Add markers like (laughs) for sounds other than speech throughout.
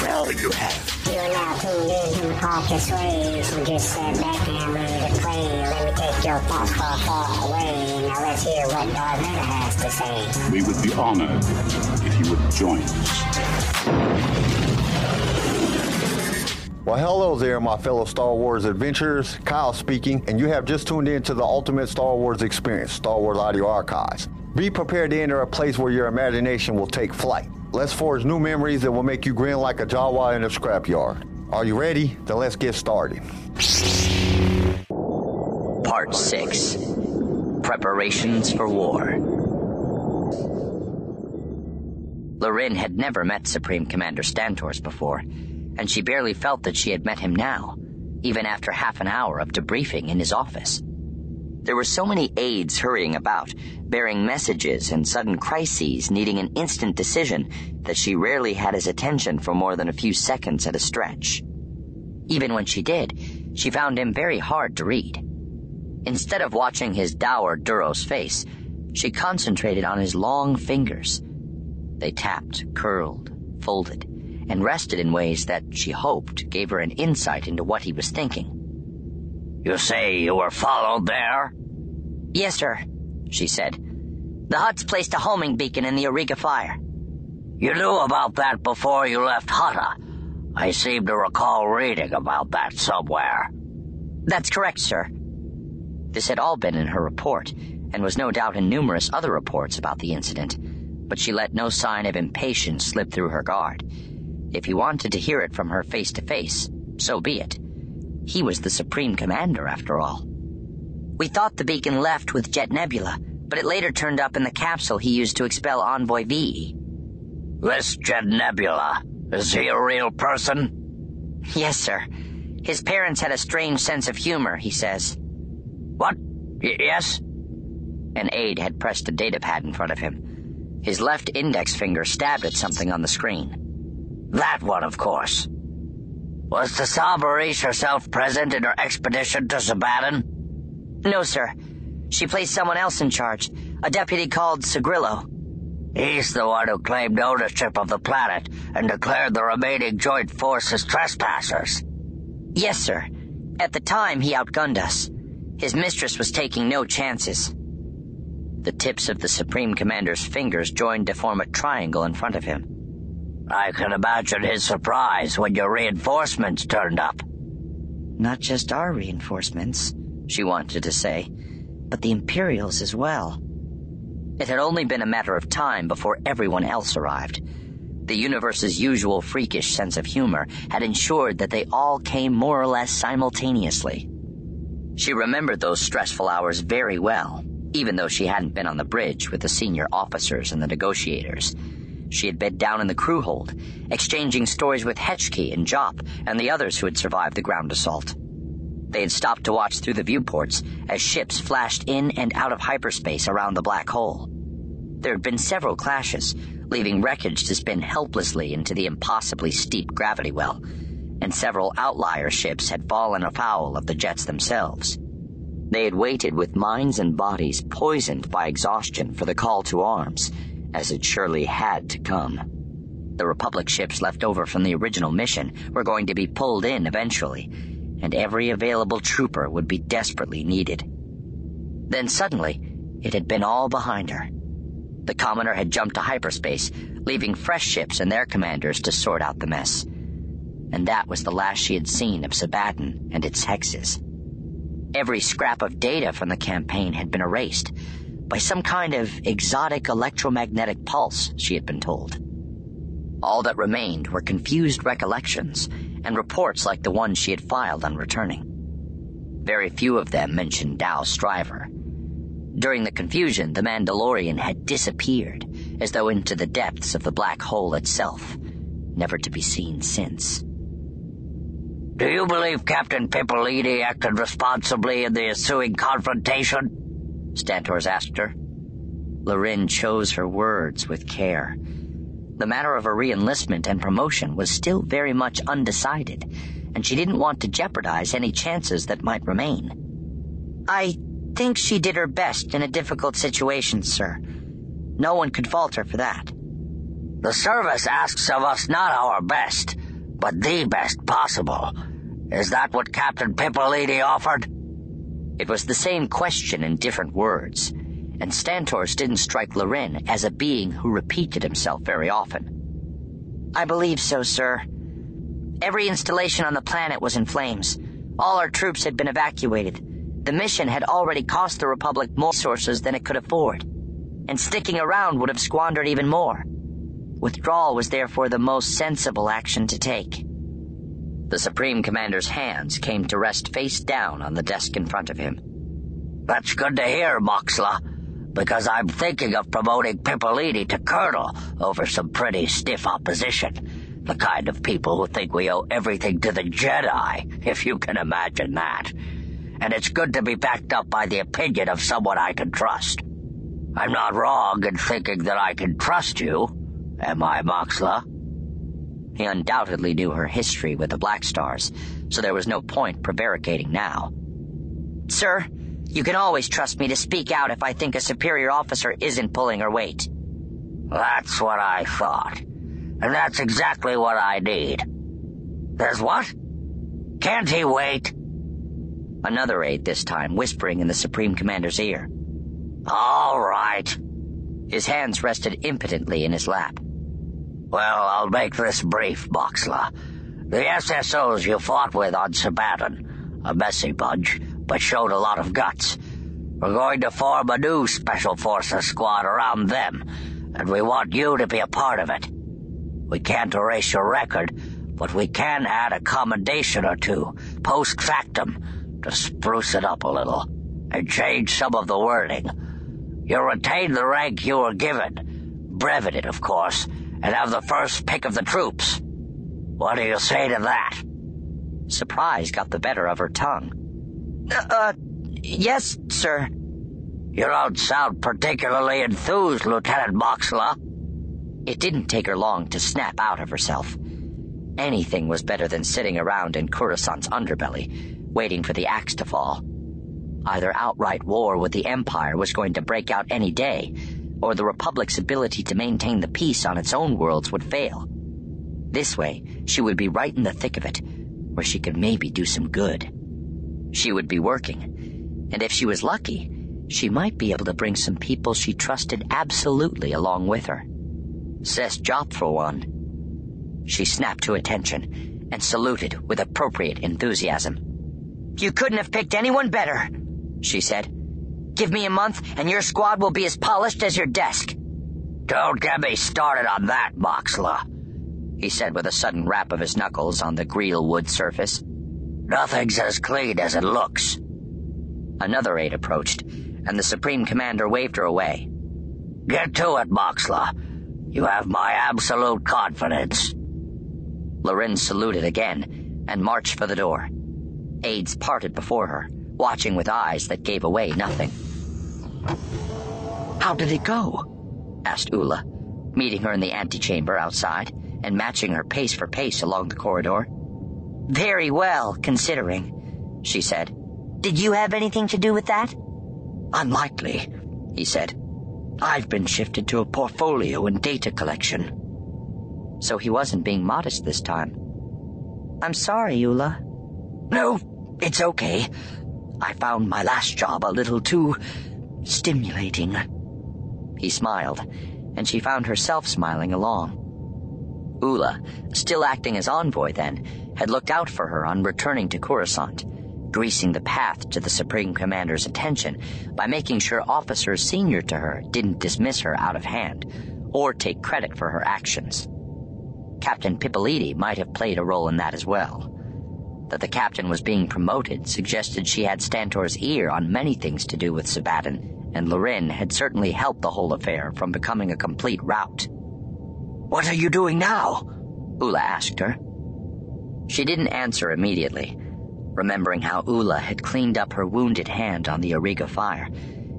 well you have. You're now tuned in to Podcast Waves. We just sat back and ready to play. Let me take your thoughts far, far away. Now let's hear what Darth Vader has to say. We would be honored if you would join us. Well, hello there, my fellow Star Wars adventurers. Kyle speaking, and you have just tuned in to the ultimate Star Wars experience, Star Wars Audio Archives. Be prepared to enter a place where your imagination will take flight. Let's forge new memories that will make you grin like a Jawa in a scrapyard. Are you ready? Then let's get started. Part 6 Preparations for War. Larin had never met Supreme Commander Stantors before and she barely felt that she had met him now, even after half an hour of debriefing in his office. There were so many aides hurrying about, bearing messages and sudden crises needing an instant decision that she rarely had his attention for more than a few seconds at a stretch. Even when she did, she found him very hard to read. Instead of watching his dour Duros face, she concentrated on his long fingers. They tapped, curled, folded, and rested in ways that she hoped gave her an insight into what he was thinking. You say you were followed there? Yes, sir, she said. The Hutts placed a homing beacon in the Auriga fire. You knew about that before you left Hutta. I seem to recall reading about that somewhere. That's correct, sir. This had all been in her report, and was no doubt in numerous other reports about the incident, but she let no sign of impatience slip through her guard. If he wanted to hear it from her face to face, so be it. He was the Supreme Commander, after all. We thought the beacon left with Jet Nebula, but it later turned up in the capsule he used to expel Envoy Vii. This Jet Nebula, is he a real person? Yes, sir. His parents had a strange sense of humor, he says. What? Y- yes? An aide had pressed a datapad in front of him. His left index finger stabbed at something on the screen. That one, of course. Was the Sabarish herself present in her expedition to Sebaddon? No, sir. She placed someone else in charge, a deputy called Sagrillo. He's the one who claimed ownership of the planet and declared the remaining joint force as trespassers. Yes, sir. At the time, he outgunned us. His mistress was taking no chances. The tips of the Supreme Commander's fingers joined to form a triangle in front of him. I can imagine his surprise when your reinforcements turned up. Not just our reinforcements, she wanted to say, but the Imperials as well. It had only been a matter of time before everyone else arrived. The universe's usual freakish sense of humor had ensured that they all came more or less simultaneously. She remembered those stressful hours very well, even though she hadn't been on the bridge with the senior officers and the negotiators. She had bed down in the crew hold, exchanging stories with Hetchkey and Jop and the others who had survived the ground assault. They had stopped to watch through the viewports as ships flashed in and out of hyperspace around the black hole. There had been several clashes, leaving wreckage to spin helplessly into the impossibly steep gravity well, and several outlier ships had fallen afoul of the jets themselves. They had waited with minds and bodies poisoned by exhaustion for the call to arms as it surely had to come. The Republic ships left over from the original mission were going to be pulled in eventually, and every available trooper would be desperately needed. Then suddenly, it had been all behind her. The commoner had jumped to hyperspace, leaving fresh ships and their commanders to sort out the mess. And that was the last she had seen of Sebaddon and its hexes. Every scrap of data from the campaign had been erased, by some kind of exotic electromagnetic pulse, she had been told. All that remained were confused recollections and reports like the one she had filed on returning. Very few of them mentioned Dao Stryver. During the confusion, the Mandalorian had disappeared, as though into the depths of the black hole itself, never to be seen since. Do you believe Captain Pipolini acted responsibly in the ensuing confrontation? Stantors asked her. Larin chose her words with care. The matter of her reenlistment and promotion was still very much undecided, and she didn't want to jeopardize any chances that might remain. I think she did her best in a difficult situation, sir. No one could fault her for that. The service asks of us not our best, but the best possible. Is that what Captain Pippoliti offered? It was the same question in different words, and Stantors didn't strike Larin as a being who repeated himself very often. I believe so, sir. Every installation on the planet was in flames. All our troops had been evacuated. The mission had already cost the Republic more resources than it could afford, and sticking around would have squandered even more. Withdrawal was therefore the most sensible action to take. The Supreme Commander's hands came to rest face down on the desk in front of him. That's good to hear, Moxla, because I'm thinking of promoting Pippoliti to Colonel over some pretty stiff opposition. The kind of people who think we owe everything to the Jedi, if you can imagine that. And it's good to be backed up by the opinion of someone I can trust. I'm not wrong in thinking that I can trust you, am I, Moxla? He undoubtedly knew her history with the Black Stars, so there was no point prevaricating now. Sir, you can always trust me to speak out if I think a superior officer isn't pulling her weight. That's what I thought. And that's exactly what I need. There's what? Can't he wait? Another aide this time, whispering in the Supreme Commander's ear. All right. His hands rested impotently in his lap. Well, I'll make this brief, Moxla. The SSOs you fought with on Sebaddon, a messy bunch, but showed a lot of guts. We're going to form a new Special Forces squad around them, and we want you to be a part of it. We can't erase your record, but we can add a commendation or two, post factum, to spruce it up a little, and change some of the wording. You'll retain the rank you were given, breveted, of course, and have the first pick of the troops. What do you say to that? Surprise got the better of her tongue. Uh, uh yes, sir. You don't sound particularly enthused, Lieutenant Moxla. It didn't take her long to snap out of herself. Anything was better than sitting around in Coruscant's underbelly, waiting for the axe to fall. Either outright war with the Empire was going to break out any day, or the Republic's ability to maintain the peace on its own worlds would fail. This way, she would be right in the thick of it, where she could maybe do some good. She would be working, and if she was lucky, she might be able to bring some people she trusted absolutely along with her. Cess Jop, for one. She snapped to attention and saluted with appropriate enthusiasm. You couldn't have picked anyone better, she said. Give me a month, and your squad will be as polished as your desk. Don't get me started on that, Moxla, he said with a sudden rap of his knuckles on the greel wood surface. Nothing's as clean as it looks. Another aide approached, and the Supreme Commander waved her away. Get to it, Moxla. You have my absolute confidence. Larin saluted again and marched for the door. Aides parted before her, watching with eyes that gave away nothing. How did it go? asked Ula, meeting her in the antechamber outside and matching her pace for pace along the corridor. Very well, considering, she said. Did you have anything to do with that? Unlikely, he said. I've been shifted to a portfolio and data collection. So he wasn't being modest this time. I'm sorry, Ula. No, it's okay. I found my last job a little too stimulating. He smiled, and she found herself smiling along. Ula, still acting as envoy then, had looked out for her on returning to Coruscant, greasing the path to the Supreme Commander's attention by making sure officers senior to her didn't dismiss her out of hand or take credit for her actions. Captain Pippoliti might have played a role in that as well. That the captain was being promoted suggested she had Stantor's ear on many things to do with Sebaddon and Larin had certainly helped the whole affair from becoming a complete rout. What are you doing now? Ula asked her. She didn't answer immediately, remembering how Ula had cleaned up her wounded hand on the Auriga fire,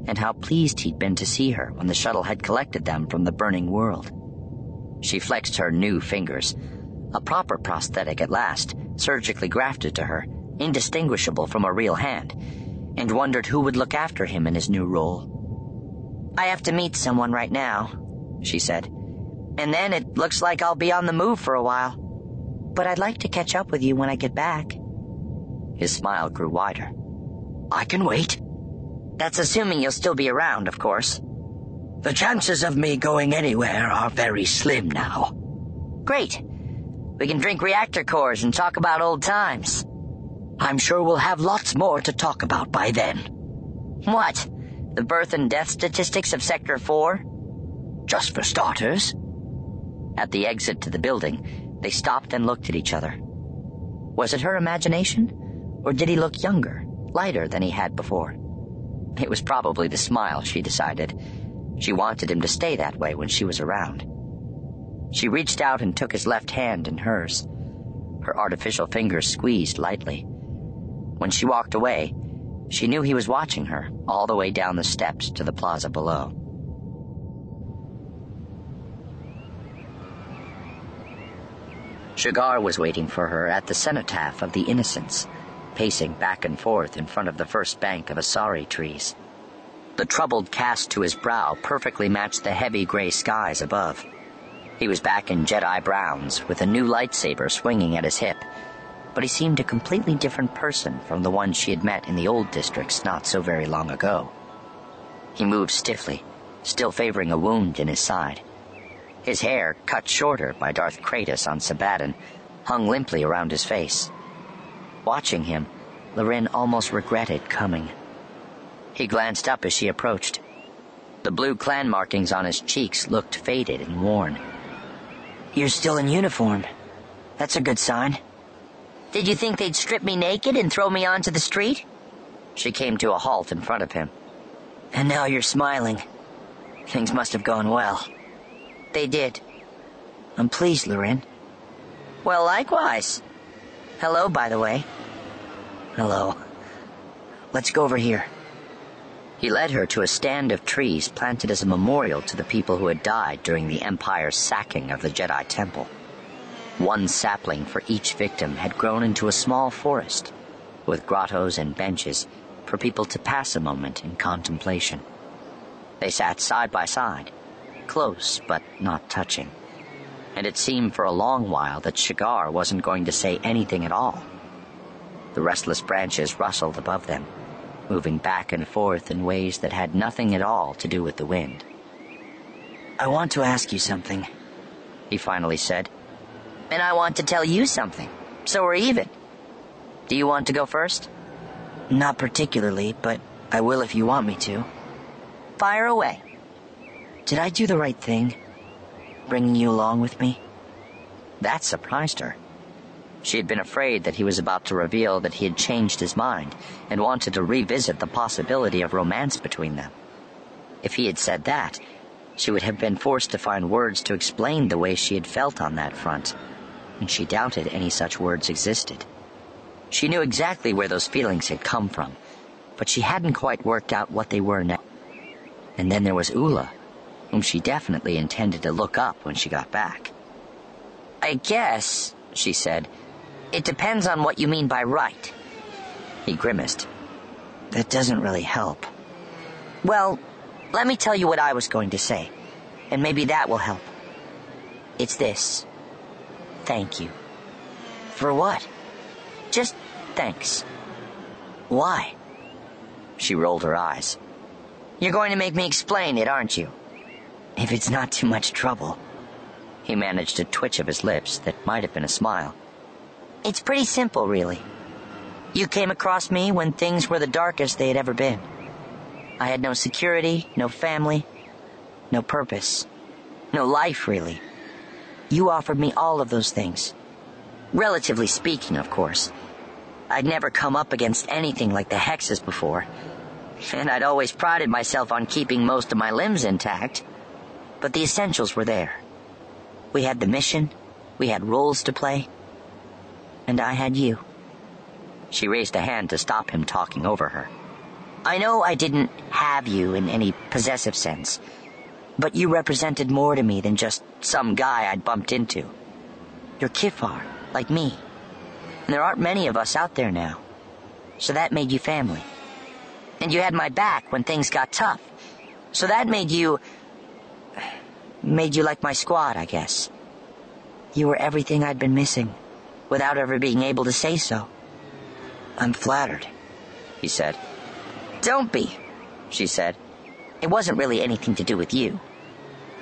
and how pleased he'd been to see her when the shuttle had collected them from the burning world. She flexed her new fingers, a proper prosthetic at last, surgically grafted to her, indistinguishable from a real hand, and wondered who would look after him in his new role. I have to meet someone right now, she said. And then it looks like I'll be on the move for a while. but I'd like to catch up with you when I get back. His smile grew wider. I can wait. That's assuming you'll still be around, of course. The chances of me going anywhere are very slim now. Great. We can drink reactor cores and talk about old times. I'm sure we'll have lots more to talk about by then. What? The birth and death statistics of Sector 4? Just for starters. At the exit to the building, they stopped and looked at each other. Was it her imagination? Or did he look younger, lighter than he had before? It was probably the smile, she decided. She wanted him to stay that way when she was around. She reached out and took his left hand in hers. Her artificial fingers squeezed lightly. When she walked away, she knew he was watching her all the way down the steps to the plaza below. Shigar was waiting for her at the cenotaph of the Innocents, pacing back and forth in front of the first bank of asari trees. The troubled cast to his brow perfectly matched the heavy gray skies above. He was back in Jedi browns, with a new lightsaber swinging at his hip, but he seemed a completely different person from the one she had met in the old districts not so very long ago. He moved stiffly, still favoring a wound in his side. His hair, cut shorter by Darth Chratis on Sebaddon, hung limply around his face. Watching him, Larin almost regretted coming. He glanced up as she approached. The blue clan markings on his cheeks looked faded and worn. You're still in uniform. That's a good sign. Did you think they'd strip me naked and throw me onto the street? She came to a halt in front of him. And now you're smiling. Things must have gone well. They did. I'm pleased, Larin. Well, likewise. Hello, by the way. Hello. Let's go over here. He led her to a stand of trees planted as a memorial to the people who had died during the Empire's sacking of the Jedi Temple. One sapling for each victim had grown into a small forest, with grottos and benches for people to pass a moment in contemplation. They sat side by side, close but not touching, and it seemed for a long while that Shigar wasn't going to say anything at all. The restless branches rustled above them moving back and forth in ways that had nothing at all to do with the wind. I want to ask you something, he finally said. And I want to tell you something, so we're even. Do you want to go first? Not particularly, but I will if you want me to. Fire away. Did I do the right thing? Bringing you along with me? That surprised her. She had been afraid that he was about to reveal that he had changed his mind and wanted to revisit the possibility of romance between them. If he had said that, she would have been forced to find words to explain the way she had felt on that front, and she doubted any such words existed. She knew exactly where those feelings had come from, but she hadn't quite worked out what they were now. And then there was Ula, whom she definitely intended to look up when she got back. I guess, she said, it depends on what you mean by right. He grimaced. That doesn't really help. Well, let me tell you what I was going to say, and maybe that will help. It's this. Thank you. For what? Just thanks. Why? She rolled her eyes. You're going to make me explain it, aren't you? If it's not too much trouble. He managed a twitch of his lips that might have been a smile. It's pretty simple, really. You came across me when things were the darkest they had ever been. I had no security, no family, no purpose, no life, really. You offered me all of those things. Relatively speaking, of course. I'd never come up against anything like the hexes before, and I'd always prided myself on keeping most of my limbs intact. But the essentials were there. We had the mission, we had roles to play and I had you. She raised a hand to stop him talking over her. I know I didn't have you in any possessive sense, but you represented more to me than just some guy I'd bumped into. You're Kiffar, like me. And there aren't many of us out there now. So that made you family. And you had my back when things got tough. So that made you. made you like my squad, I guess. You were everything I'd been missing without ever being able to say so. I'm flattered, he said. Don't be, she said. It wasn't really anything to do with you.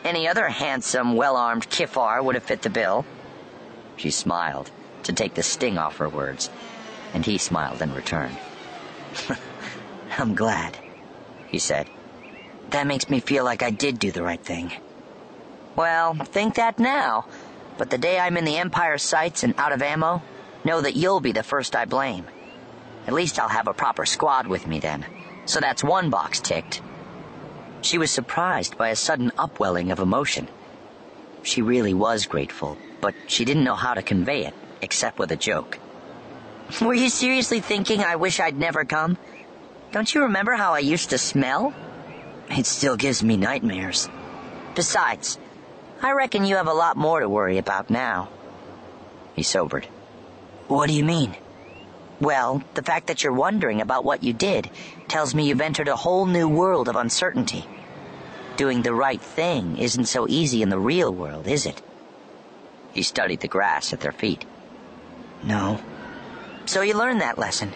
Any other handsome, well-armed Kiffar would have fit the bill. She smiled to take the sting off her words, and he smiled in return. (laughs) I'm glad, he said. That makes me feel like I did do the right thing. Well, think that now, but the day I'm in the Empire's sights and out of ammo, know that you'll be the first I blame. At least I'll have a proper squad with me then. So that's one box ticked. She was surprised by a sudden upwelling of emotion. She really was grateful, but she didn't know how to convey it, except with a joke. (laughs) Were you seriously thinking I wish I'd never come? Don't you remember how I used to smell? It still gives me nightmares. Besides, I reckon you have a lot more to worry about now. He sobered. What do you mean? Well, the fact that you're wondering about what you did tells me you've entered a whole new world of uncertainty. Doing the right thing isn't so easy in the real world, is it? He studied the grass at their feet. No. So you learned that lesson,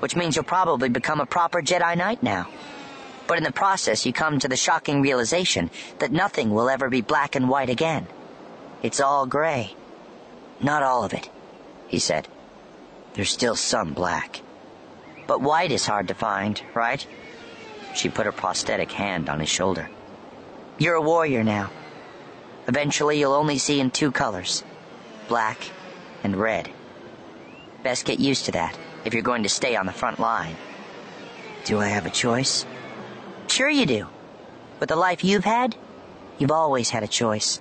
which means you'll probably become a proper Jedi Knight now. But in the process, you come to the shocking realization that nothing will ever be black and white again. It's all gray. Not all of it, he said. There's still some black. But white is hard to find, right? She put a prosthetic hand on his shoulder. You're a warrior now. Eventually, you'll only see in two colors black and red. Best get used to that if you're going to stay on the front line. Do I have a choice? Sure, you do. With the life you've had, you've always had a choice.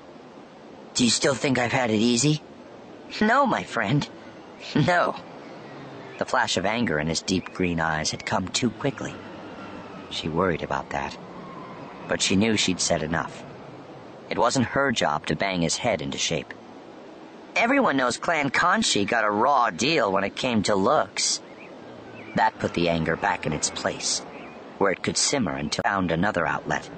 Do you still think I've had it easy? (laughs) No, my friend. (laughs) No. The flash of anger in his deep green eyes had come too quickly. She worried about that. But she knew she'd said enough. It wasn't her job to bang his head into shape. Everyone knows Clan Konshi got a raw deal when it came to looks. That put the anger back in its place, where it could simmer until it found another outlet.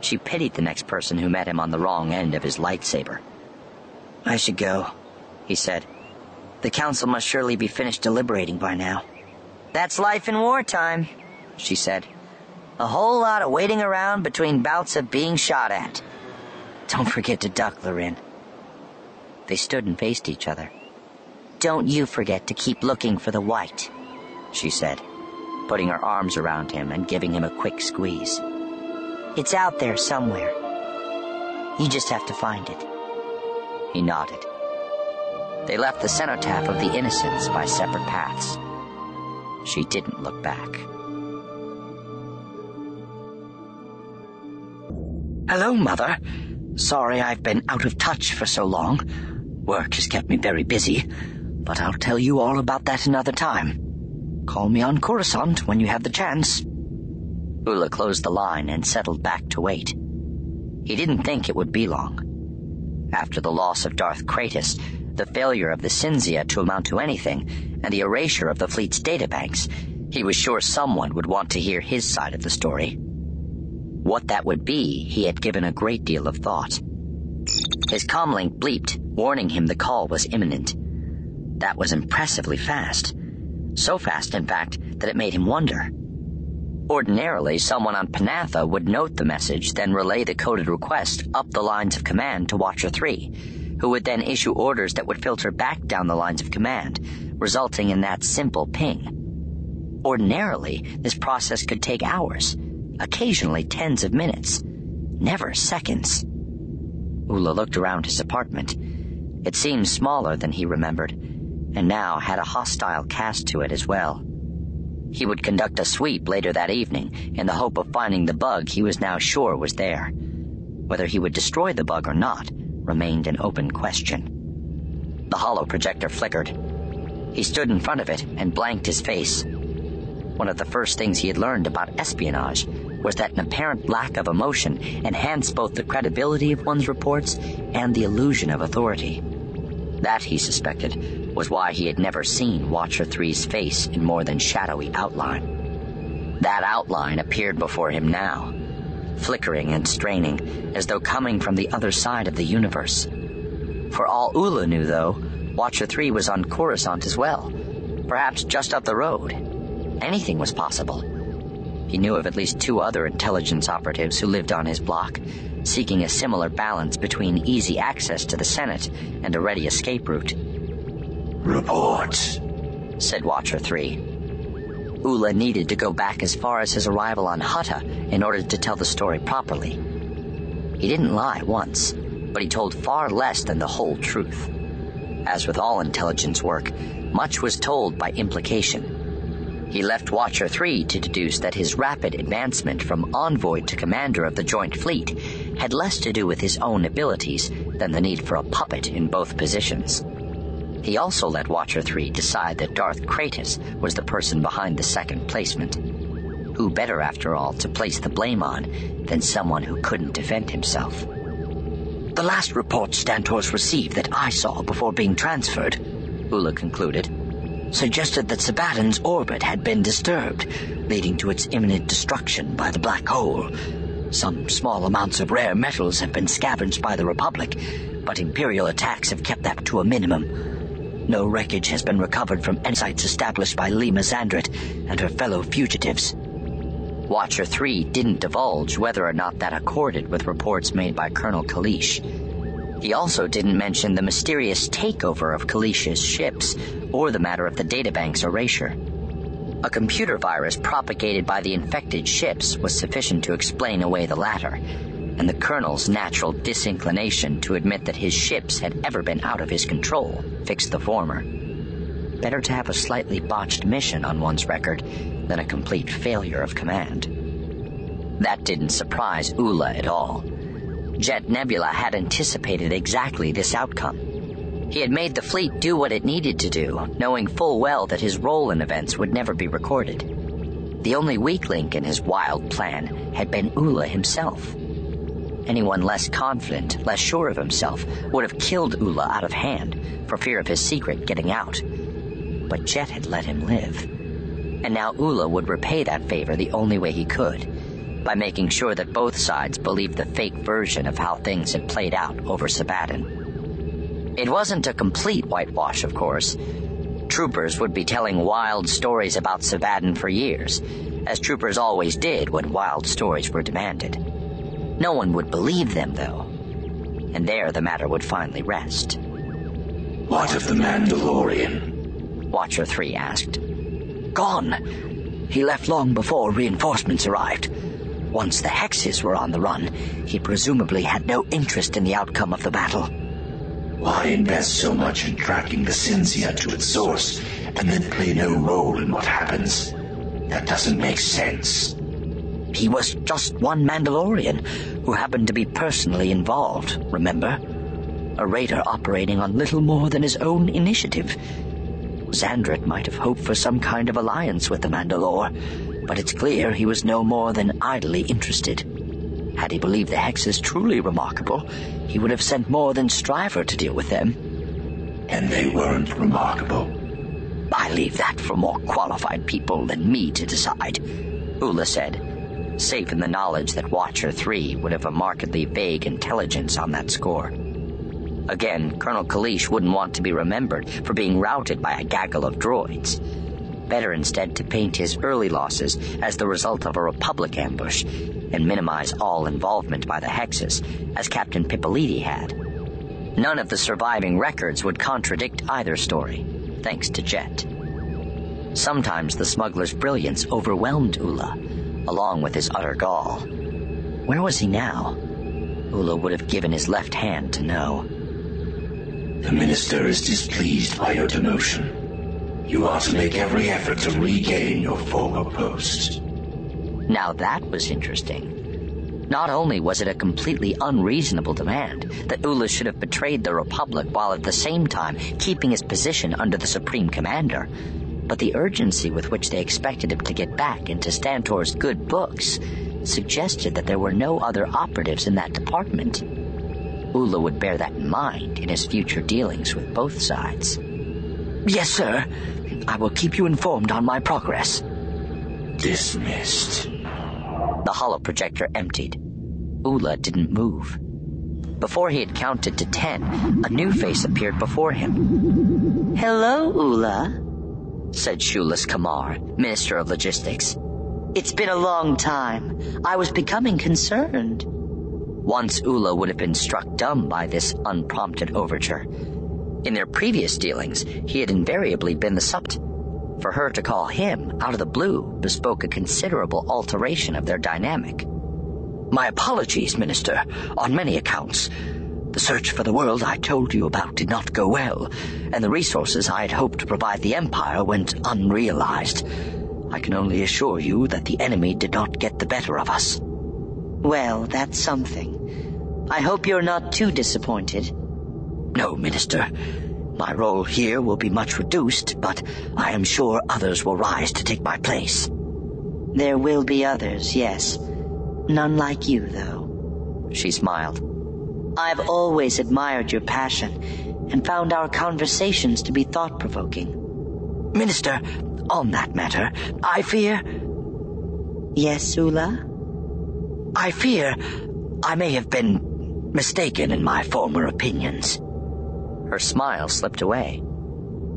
She pitied the next person who met him on the wrong end of his lightsaber. I should go, he said. The council must surely be finished deliberating by now. That's life in wartime, she said. A whole lot of waiting around between bouts of being shot at. Don't forget to duck, Larin. They stood and faced each other. Don't you forget to keep looking for the white, she said, putting her arms around him and giving him a quick squeeze. It's out there somewhere. You just have to find it. He nodded. They left the cenotaph of the innocents by separate paths. She didn't look back. Hello, Mother. Sorry I've been out of touch for so long. Work has kept me very busy, but I'll tell you all about that another time. Call me on Coruscant when you have the chance. Ula closed the line and settled back to wait. He didn't think it would be long. After the loss of Darth Chratis, the failure of the Cinzia to amount to anything, and the erasure of the fleet's databanks, he was sure someone would want to hear his side of the story. What that would be, he had given a great deal of thought. His comlink bleeped, warning him the call was imminent. That was impressively fast. So fast, in fact, that it made him wonder. Ordinarily, someone on Panatha would note the message, then relay the coded request up the lines of command to Watcher 3 who would then issue orders that would filter back down the lines of command, resulting in that simple ping. Ordinarily, this process could take hours, occasionally tens of minutes, never seconds. Ula looked around his apartment. It seemed smaller than he remembered, and now had a hostile cast to it as well. He would conduct a sweep later that evening in the hope of finding the bug he was now sure was there. Whether he would destroy the bug or not remained an open question. The holoprojector flickered. He stood in front of it and blanked his face. One of the first things he had learned about espionage was that an apparent lack of emotion enhanced both the credibility of one's reports and the illusion of authority. That, he suspected, was why he had never seen Watcher 3's face in more than shadowy outline. That outline appeared before him now, flickering and straining, as though coming from the other side of the universe. For all Ula knew, though, Watcher 3 was on Coruscant as well, perhaps just up the road. Anything was possible. He knew of at least two other intelligence operatives who lived on his block, seeking a similar balance between easy access to the Senate and a ready escape route. Reports, said Watcher 3. Ula needed to go back as far as his arrival on Hutta in order to tell the story properly. He didn't lie once, but he told far less than the whole truth. As with all intelligence work, much was told by implication. He left Watcher 3 to deduce that his rapid advancement from envoy to commander of the Joint Fleet had less to do with his own abilities than the need for a puppet in both positions. He also let Watcher 3 decide that Darth Chratis was the person behind the second placement. Who better, after all, to place the blame on than someone who couldn't defend himself? The last report Stantors received that I saw before being transferred, Ula concluded, suggested that Sebaddon's orbit had been disturbed, leading to its imminent destruction by the black hole. Some small amounts of rare metals have been scavenged by the Republic, but Imperial attacks have kept that to a minimum. No wreckage has been recovered from any sites established by Lema Xandret and her fellow fugitives. Watcher 3 didn't divulge whether or not that accorded with reports made by Colonel Kalish. He also didn't mention the mysterious takeover of Kalish's ships or the matter of the databank's erasure. A computer virus propagated by the infected ships was sufficient to explain away the latter, and the Colonel's natural disinclination to admit that his ships had ever been out of his control fixed the former. Better to have a slightly botched mission on one's record than a complete failure of command. That didn't surprise Ula at all. Jet Nebula had anticipated exactly this outcome. He had made the fleet do what it needed to do, knowing full well that his role in events would never be recorded. The only weak link in his wild plan had been Ula himself. Anyone less confident, less sure of himself, would have killed Ula out of hand for fear of his secret getting out. But Jet had let him live. And now Ula would repay that favor the only way he could by making sure that both sides believed the fake version of how things had played out over Sebaddon. It wasn't a complete whitewash, of course. Troopers would be telling wild stories about Sebaddon for years, as troopers always did when wild stories were demanded. No one would believe them, though. And there the matter would finally rest. What of the Mandalorian? Watcher 3 asked. Gone. He left long before reinforcements arrived. Once the Hexes were on the run, he presumably had no interest in the outcome of the battle. Why invest so much in tracking the Cinzia to its source and then play no role in what happens? That doesn't make sense. He was just one Mandalorian who happened to be personally involved, remember? A raider operating on little more than his own initiative. Xandret might have hoped for some kind of alliance with the Mandalore, but it's clear he was no more than idly interested. Had he believed the Hexes truly remarkable, he would have sent more than Stryver to deal with them. And they weren't remarkable. I leave that for more qualified people than me to decide, Ula said, safe in the knowledge that Watcher 3 would have a markedly vague intelligence on that score. Again, Colonel Kalish wouldn't want to be remembered for being routed by a gaggle of droids better instead to paint his early losses as the result of a Republic ambush and minimize all involvement by the Hexes, as Captain Pipoliti had. None of the surviving records would contradict either story, thanks to Jet. Sometimes the smuggler's brilliance overwhelmed Ula, along with his utter gall. Where was he now? Ula would have given his left hand to know. The minister is displeased by your demotion. You are to make every effort to regain your former post. Now that was interesting. Not only was it a completely unreasonable demand that Ula should have betrayed the Republic while at the same time keeping his position under the Supreme Commander, but the urgency with which they expected him to get back into Stantor's good books suggested that there were no other operatives in that department. Ula would bear that in mind in his future dealings with both sides. Yes, sir. I will keep you informed on my progress. Dismissed. The holoprojector emptied. Ula didn't move. Before he had counted to ten, a new face appeared before him. Hello, Ula, said Shulas Kamar, Minister of Logistics. It's been a long time. I was becoming concerned. Once Ula would have been struck dumb by this unprompted overture. In their previous dealings, he had invariably been the subt. For her to call him out of the blue bespoke a considerable alteration of their dynamic. My apologies, Minister, on many accounts. The search for the world I told you about did not go well, and the resources I had hoped to provide the Empire went unrealized. I can only assure you that the enemy did not get the better of us. Well, that's something. I hope you're not too disappointed. No, Minister. My role here will be much reduced, but I am sure others will rise to take my place. There will be others, yes. None like you, though. She smiled. I've always admired your passion and found our conversations to be thought provoking. Minister, on that matter, I fear. Yes, Ula? I fear I may have been mistaken in my former opinions. Her smile slipped away.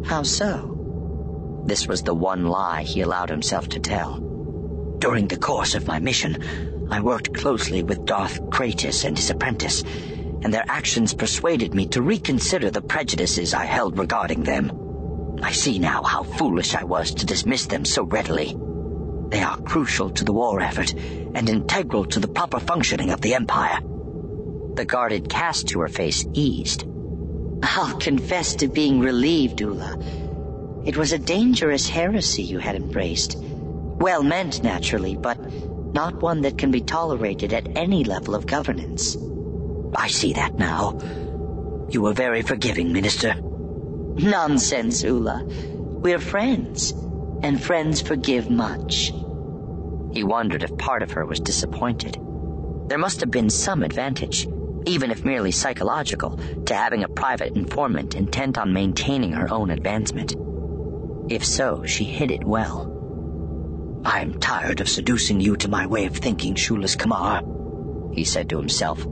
How so? This was the one lie he allowed himself to tell. During the course of my mission, I worked closely with Darth Chratis and his apprentice, and their actions persuaded me to reconsider the prejudices I held regarding them. I see now how foolish I was to dismiss them so readily. They are crucial to the war effort and integral to the proper functioning of the Empire. The guarded cast to her face eased. I'll confess to being relieved, Ula. It was a dangerous heresy you had embraced. Well meant, naturally, but not one that can be tolerated at any level of governance. I see that now. You were very forgiving, Minister. Nonsense, Ula. We're friends, and friends forgive much. He wondered if part of her was disappointed. There must have been some advantage, even if merely psychological, to having a private informant intent on maintaining her own advancement. If so, she hid it well. I'm tired of seducing you to my way of thinking, Shulas Kamar, he said to himself,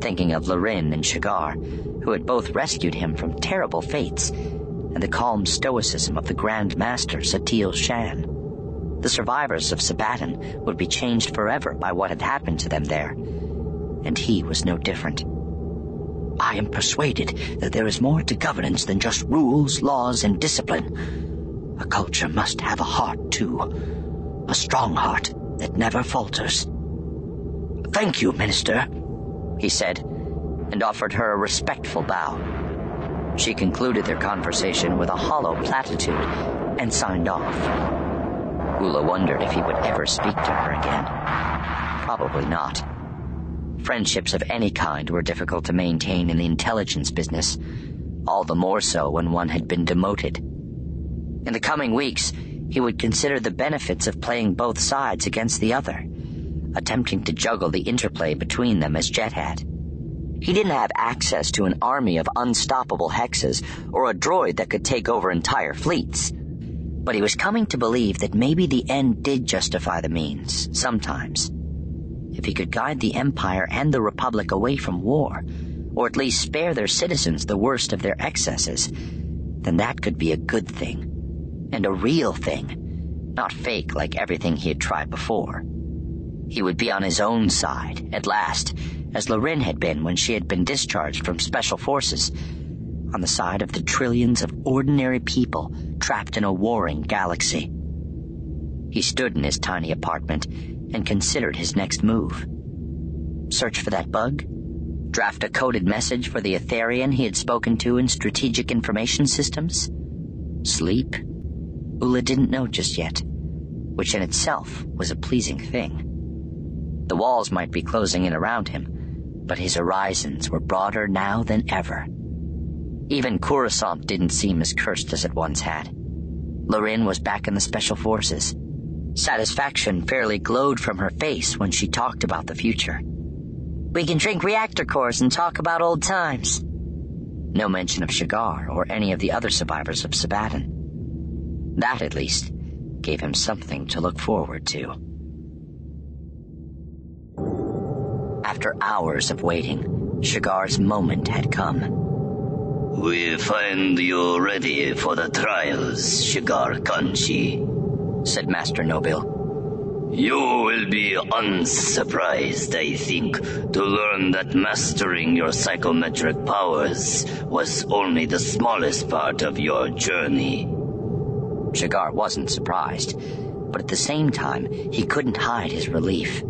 thinking of Larin and Shigar, who had both rescued him from terrible fates, and the calm stoicism of the Grand Master Satele Shan. The survivors of Sebaddon would be changed forever by what had happened to them there, and he was no different. I am persuaded that there is more to governance than just rules, laws, and discipline. A culture must have a heart, too a strong heart that never falters. Thank you, Minister, he said, and offered her a respectful bow. She concluded their conversation with a hollow platitude and signed off. Ula wondered if he would ever speak to her again. Probably not. Friendships of any kind were difficult to maintain in the intelligence business, all the more so when one had been demoted. In the coming weeks, he would consider the benefits of playing both sides against the other, attempting to juggle the interplay between them as Jet had. He didn't have access to an army of unstoppable hexes or a droid that could take over entire fleets. But he was coming to believe that maybe the end did justify the means, sometimes. If he could guide the Empire and the Republic away from war, or at least spare their citizens the worst of their excesses, then that could be a good thing and a real thing, not fake like everything he had tried before. He would be on his own side, at last, as Larin had been when she had been discharged from Special Forces, on the side of the trillions of ordinary people trapped in a warring galaxy. He stood in his tiny apartment and considered his next move. Search for that bug? Draft a coded message for the Ithorian he had spoken to in strategic information systems? Sleep? Ula didn't know just yet, which in itself was a pleasing thing. The walls might be closing in around him, but his horizons were broader now than ever. Even Coruscant didn't seem as cursed as it once had. Larin was back in the Special Forces. Satisfaction fairly glowed from her face when she talked about the future. We can drink reactor cores and talk about old times. No mention of Shigar or any of the other survivors of Sebaddon. That, at least, gave him something to look forward to. After hours of waiting, Shigar's moment had come. We find you ready for the trials, Shigar Konshi, said Master Nobile. You will be unsurprised, I think, to learn that mastering your psychometric powers was only the smallest part of your journey. Shigar wasn't surprised, but at the same time, he couldn't hide his relief.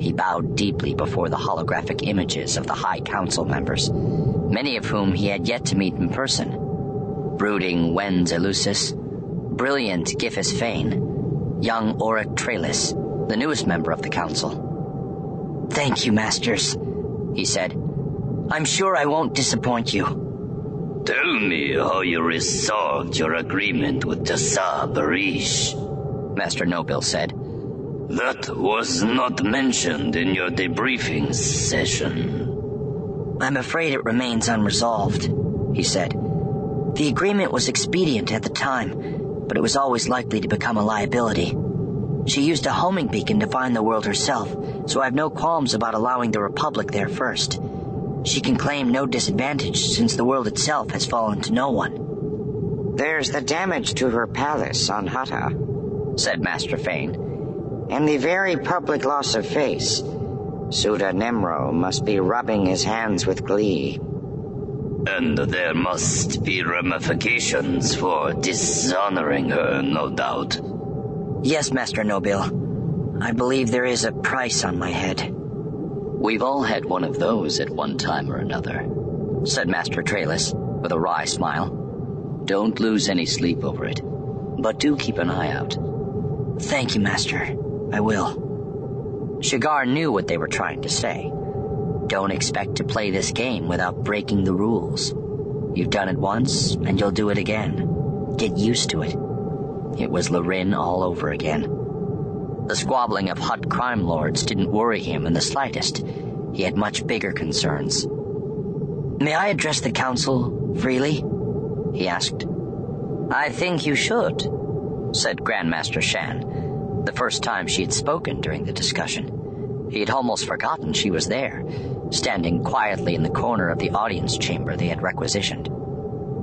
He bowed deeply before the holographic images of the High Council members, many of whom he had yet to meet in person. Brooding Wen Zelusis, brilliant Giffus Fane, young Auric Tralis, the newest member of the council. Thank you, Masters, he said. I'm sure I won't disappoint you. Tell me how you resolved your agreement with Tassaa Bariss, Master Nobil said. That was not mentioned in your debriefing session. I'm afraid it remains unresolved, he said. The agreement was expedient at the time, but it was always likely to become a liability. She used a homing beacon to find the world herself, so I have no qualms about allowing the Republic there first. She can claim no disadvantage since the world itself has fallen to no one. There's the damage to her palace on Hutta, said Master Fane. And the very public loss of face. Suda Nemro must be rubbing his hands with glee. And there must be ramifications for dishonoring her, no doubt. Yes, Master Nobile. I believe there is a price on my head. We've all had one of those at one time or another, said Master Tralis with a wry smile. Don't lose any sleep over it, but do keep an eye out. Thank you, Master. I will. Shigar knew what they were trying to say. Don't expect to play this game without breaking the rules. You've done it once, and you'll do it again. Get used to it. It was Larin all over again. The squabbling of Hutt crime lords didn't worry him in the slightest. He had much bigger concerns. May I address the council freely? He asked. I think you should, said Grandmaster Shan, the first time she had spoken during the discussion. He had almost forgotten she was there, standing quietly in the corner of the audience chamber they had requisitioned.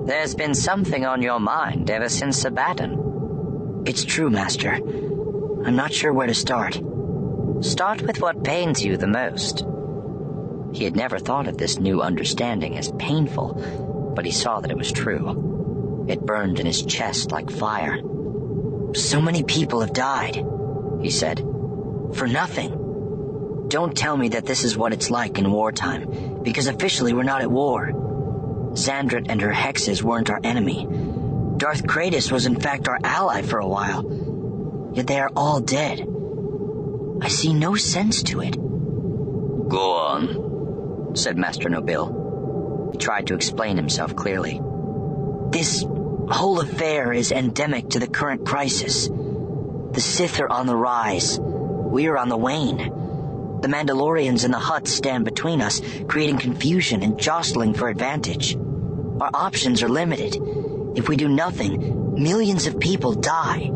There's been something on your mind ever since Sebaddon. It's true, Master. I'm not sure where to start. Start with what pains you the most. He had never thought of this new understanding as painful, but he saw that it was true. It burned in his chest like fire. So many people have died, he said. For nothing. Don't tell me that this is what it's like in wartime, because officially we're not at war. Xandret and her hexes weren't our enemy. Darth Chratis was in fact our ally for a while. Yet they are all dead. I see no sense to it. Go on, said Master Nobil. He tried to explain himself clearly. This whole affair is endemic to the current crisis. The Sith are on the rise. We are on the wane. The Mandalorians in the Hutts stand between us, creating confusion and jostling for advantage. Our options are limited. If we do nothing, millions of people die.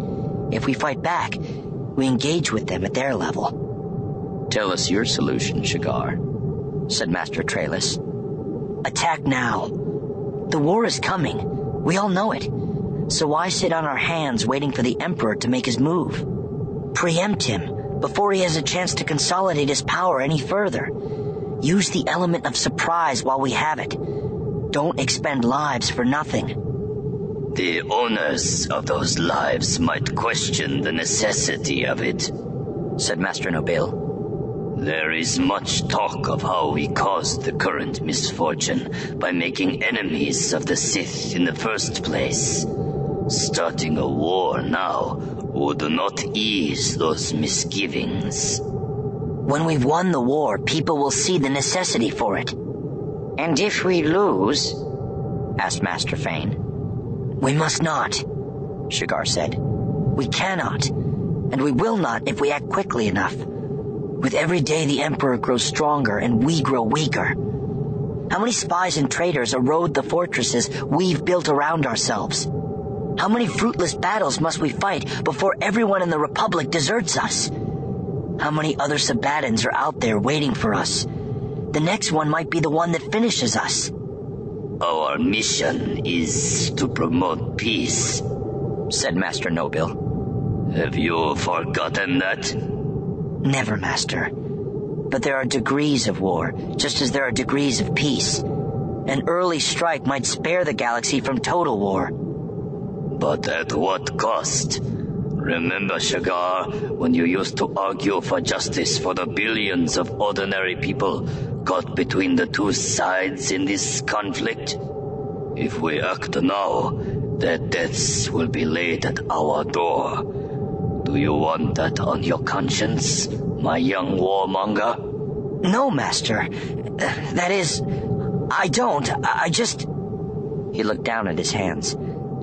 If we fight back, we engage with them at their level. Tell us your solution, Shigar, said Master Tralis. Attack now. The war is coming. We all know it. So why sit on our hands waiting for the Emperor to make his move? Preempt him before he has a chance to consolidate his power any further. Use the element of surprise while we have it. Don't expend lives for nothing. The owners of those lives might question the necessity of it, said Master Nobile. There is much talk of how we caused the current misfortune by making enemies of the Sith in the first place. Starting a war now would not ease those misgivings. When we've won the war, people will see the necessity for it. And if we lose? asked Master Fane. We must not, Shigar said. We cannot, and we will not if we act quickly enough. With every day, the Emperor grows stronger and we grow weaker. How many spies and traitors erode the fortresses we've built around ourselves? How many fruitless battles must we fight before everyone in the Republic deserts us? How many other Sebaddons are out there waiting for us? The next one might be the one that finishes us. Our mission is to promote peace, said Master Nobil. Have you forgotten that? Never, Master. But there are degrees of war, just as there are degrees of peace. An early strike might spare the galaxy from total war. But at what cost? Remember, Shigar, when you used to argue for justice for the billions of ordinary people caught between the two sides in this conflict? If we act now, their deaths will be laid at our door. Do you want that on your conscience, my young warmonger? No, Master. That is, I don't. I just. He looked down at his hands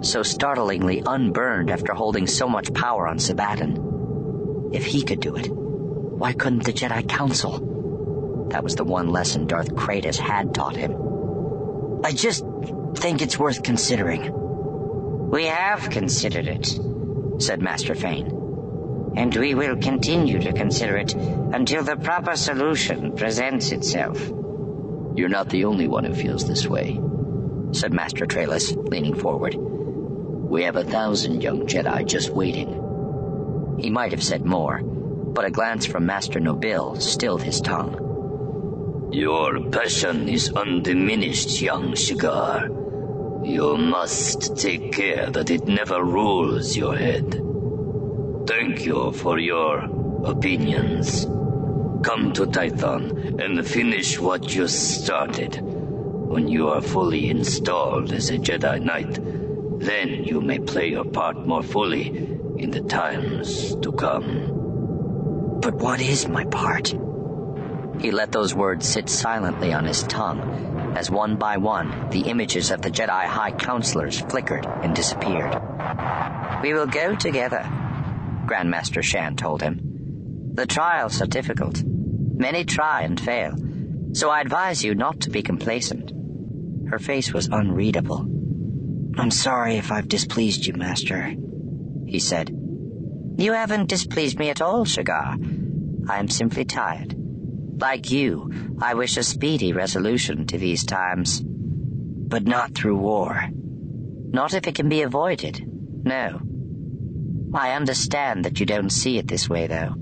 so startlingly unburned after holding so much power on Sebaddon. If he could do it, why couldn't the Jedi Council? That was the one lesson Darth Chratis had taught him. I just think it's worth considering. We have considered it, said Master Fane. And we will continue to consider it until the proper solution presents itself. You're not the only one who feels this way, said Master Trayless, leaning forward. We have a thousand young Jedi just waiting. He might have said more, but a glance from Master Nobil stilled his tongue. Your passion is undiminished, young Shigar. You must take care that it never rules your head. Thank you for your opinions. Come to Tython and finish what you started. When you are fully installed as a Jedi Knight, then you may play your part more fully in the times to come. But what is my part? He let those words sit silently on his tongue as one by one the images of the Jedi High Counselors flickered and disappeared. We will go together, Grandmaster Shan told him. The trials are difficult. Many try and fail, so I advise you not to be complacent. Her face was unreadable. I'm sorry if I've displeased you, Master, he said. You haven't displeased me at all, Shigar. I am simply tired. Like you, I wish a speedy resolution to these times. But not through war. Not if it can be avoided. No. I understand that you don't see it this way, though.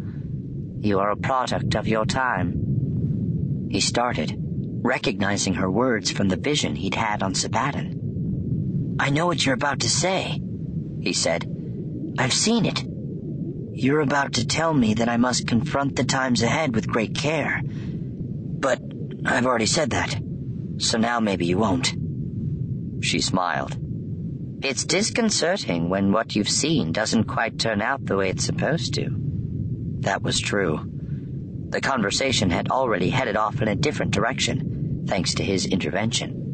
You are a product of your time. He started, recognizing her words from the vision he'd had on Sebaddon. I know what you're about to say, he said. I've seen it. You're about to tell me that I must confront the times ahead with great care. But I've already said that, so now maybe you won't. She smiled. It's disconcerting when what you've seen doesn't quite turn out the way it's supposed to. That was true. The conversation had already headed off in a different direction, thanks to his intervention.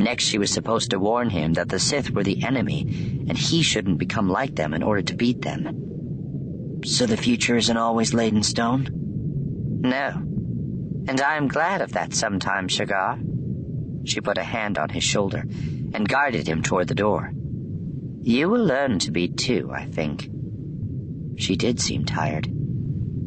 Next, she was supposed to warn him that the Sith were the enemy, and he shouldn't become like them in order to beat them. So the future isn't always laid in stone? No. And I am glad of that sometimes, Shigar. She put a hand on his shoulder and guided him toward the door. You will learn to be too, I think. She did seem tired.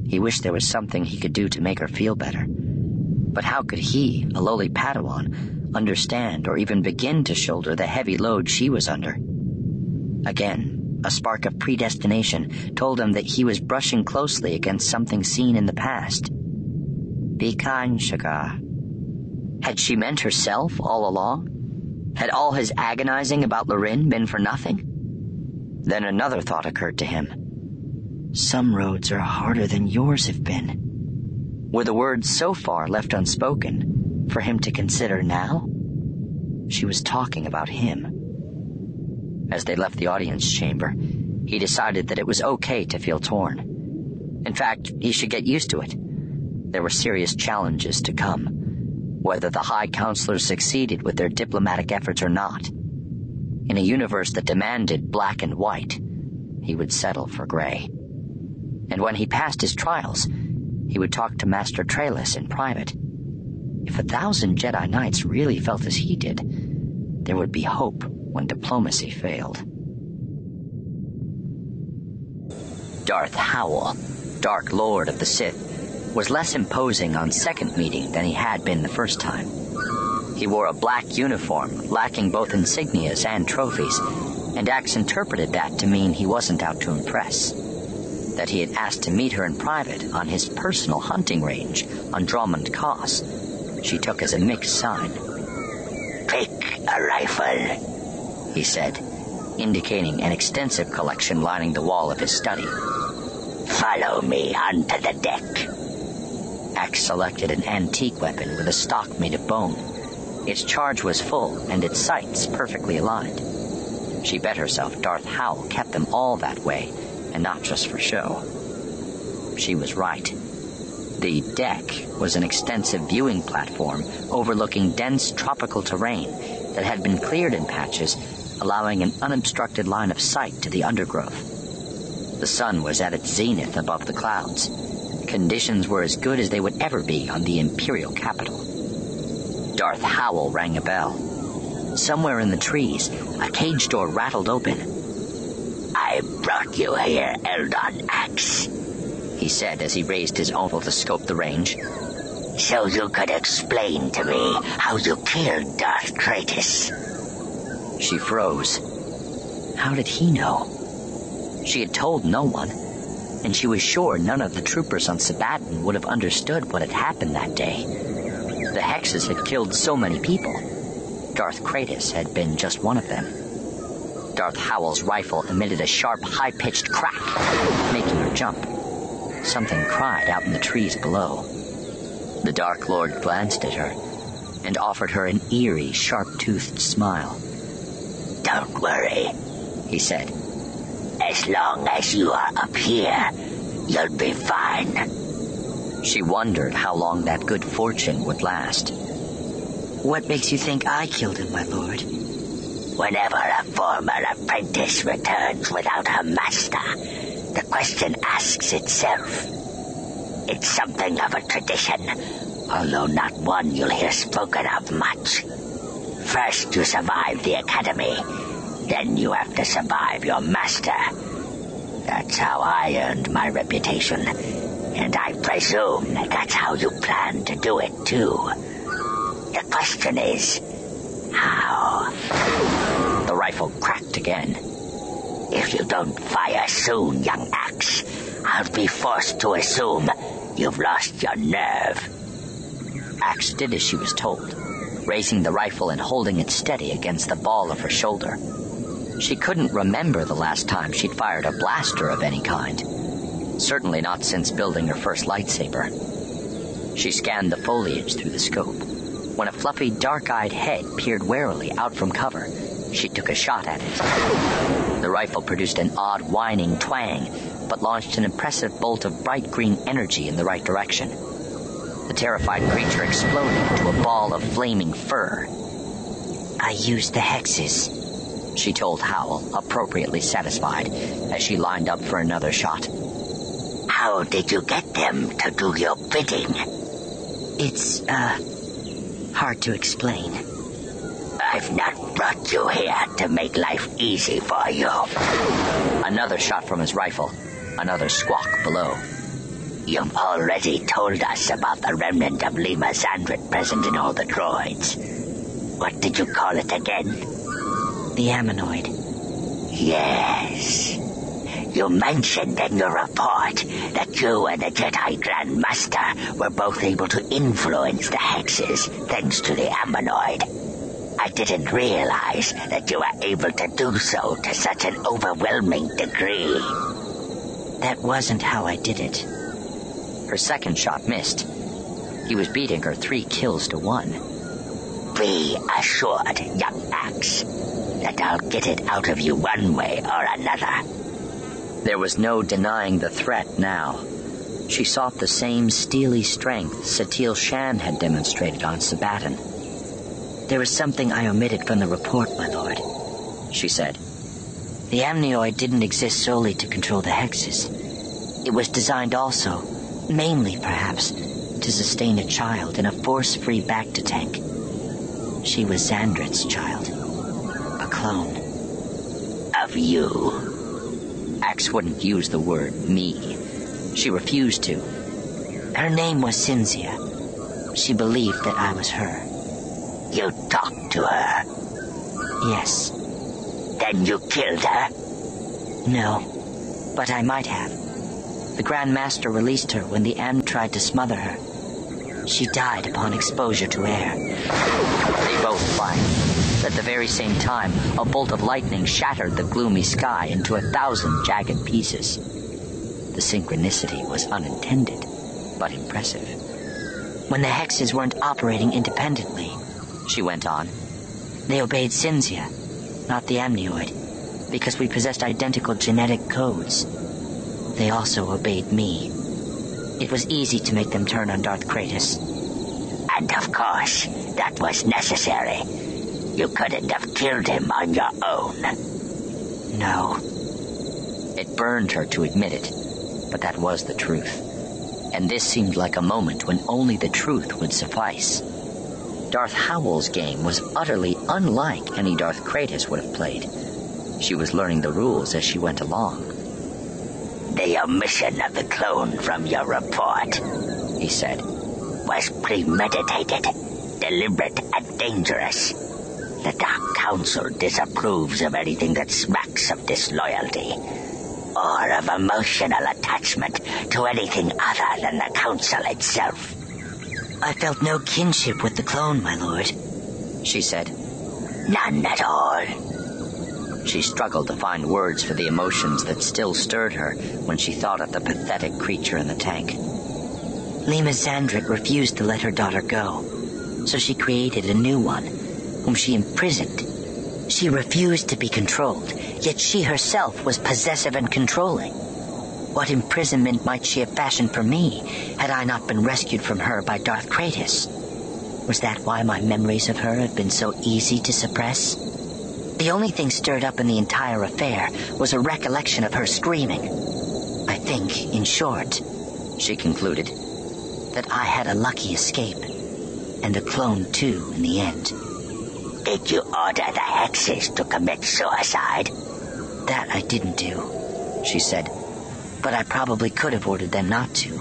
He wished there was something he could do to make her feel better. But how could he, a lowly Padawan, understand, or even begin to shoulder the heavy load she was under. Again, a spark of predestination told him that he was brushing closely against something seen in the past. Be kind, Shigar. Had she meant herself all along? Had all his agonizing about Larin been for nothing? Then another thought occurred to him. Some roads are harder than yours have been. Were the words so far left unspoken for him to consider now? She was talking about him. As they left the audience chamber, he decided that it was okay to feel torn. In fact, he should get used to it. There were serious challenges to come, whether the High Counselors succeeded with their diplomatic efforts or not. In a universe that demanded black and white, he would settle for gray. And when he passed his trials, he would talk to Master Trayless in private. If a thousand Jedi Knights really felt as he did, there would be hope when diplomacy failed. Darth Howl, Dark Lord of the Sith, was less imposing on second meeting than he had been the first time. He wore a black uniform, lacking both insignias and trophies, and Ax interpreted that to mean he wasn't out to impress. That he had asked to meet her in private on his personal hunting range on Dromund Kaas, she took as a mixed sign. Pick a rifle, he said, indicating an extensive collection lining the wall of his study. Follow me onto the deck. Ax selected an antique weapon with a stock made of bone. Its charge was full and its sights perfectly aligned. She bet herself Darth Howl kept them all that way, and not just for show. She was right. The deck was an extensive viewing platform overlooking dense tropical terrain that had been cleared in patches, allowing an unobstructed line of sight to the undergrowth. The sun was at its zenith above the clouds. Conditions were as good as they would ever be on the Imperial capital. Darth Howl rang a bell. Somewhere in the trees, a cage door rattled open. I brought you here, Eldon Ax, he said as he raised his oval to scope the range. So you could explain to me how you killed Darth Chratis. She froze. How did he know? She had told no one, and she was sure none of the troopers on Sebaddon would have understood what had happened that day. The hexes had killed so many people. Darth Chratis had been just one of them. Darth Howl's rifle emitted a sharp, high-pitched crack, making her jump. Something cried out in the trees below. The Dark Lord glanced at her and offered her an eerie, sharp-toothed smile. Don't worry, he said. As long as you are up here, you'll be fine. She wondered how long that good fortune would last. What makes you think I killed him, my lord? Whenever a former apprentice returns without her master, the question asks itself. It's something of a tradition, although not one you'll hear spoken of much. First you survive the academy, then you have to survive your master. That's how I earned my reputation, and I presume that's how you plan to do it too. The question is, how? The rifle cracked again. If you don't fire soon, young Ax, I'll be forced to assume you've lost your nerve. Ax did as she was told, raising the rifle and holding it steady against the ball of her shoulder. She couldn't remember the last time she'd fired a blaster of any kind. Certainly not since building her first lightsaber. She scanned the foliage through the scope when a fluffy, dark-eyed head peered warily out from cover. She took a shot at it. The rifle produced an odd whining twang, but launched an impressive bolt of bright green energy in the right direction. The terrified creature exploded into a ball of flaming fur. I used the hexes, she told Howl, appropriately satisfied, as she lined up for another shot. How did you get them to do your bidding? It's, uh, hard to explain. I've not brought you here to make life easy for you. Another shot from his rifle. Another squawk below. You've already told us about the remnant of Lema Xandret present in all the droids. What did you call it again? The Ammonoid. Yes. You mentioned in your report that you and the Jedi Grand Master were both able to influence the hexes thanks to the Ammonoid. I didn't realize that you were able to do so to such an overwhelming degree. That wasn't how I did it. Her second shot missed. He was beating her three kills to one. Be assured, young Ax, that I'll get it out of you one way or another. There was no denying the threat now. She sought the same steely strength Satele Shan had demonstrated on Sebaddon. There was something I omitted from the report, my lord, she said. The amnioid didn't exist solely to control the hexes. It was designed also, mainly perhaps, to sustain a child in a force-free bacta tank. She was Xandret's child. A clone. Of you? Ax wouldn't use the word me. She refused to. Her name was Cinzia. She believed that I was her. You talked to her? Yes. Then you killed her? No, but I might have. The Grand Master released her when the End tried to smother her. She died upon exposure to air. They both fired. At the very same time, a bolt of lightning shattered the gloomy sky into a thousand jagged pieces. The synchronicity was unintended, but impressive. When the hexes weren't operating independently, she went on, they obeyed Cinzia, not the amnioid, because we possessed identical genetic codes. They also obeyed me. It was easy to make them turn on Darth Chratis. And of course, that was necessary. You couldn't have killed him on your own. No. It burned her to admit it, but that was the truth. And this seemed like a moment when only the truth would suffice. Darth Howl's game was utterly unlike any Darth Chratis would have played. She was learning the rules as she went along. The omission of the clone from your report, he said, was premeditated, deliberate, and dangerous. The Dark Council disapproves of anything that smacks of disloyalty or of emotional attachment to anything other than the Council itself. I felt no kinship with the clone, my lord, she said. None at all. She struggled to find words for the emotions that still stirred her when she thought of the pathetic creature in the tank. Lema Xandret refused to let her daughter go, so she created a new one, whom she imprisoned. She refused to be controlled, yet she herself was possessive and controlling. What imprisonment might she have fashioned for me had I not been rescued from her by Darth Chratis? Was that why my memories of her have been so easy to suppress? The only thing stirred up in the entire affair was a recollection of her screaming. I think, in short, she concluded, that I had a lucky escape, and a clone too in the end. Did you order the hexes to commit suicide? That I didn't do, she said, but I probably could have ordered them not to.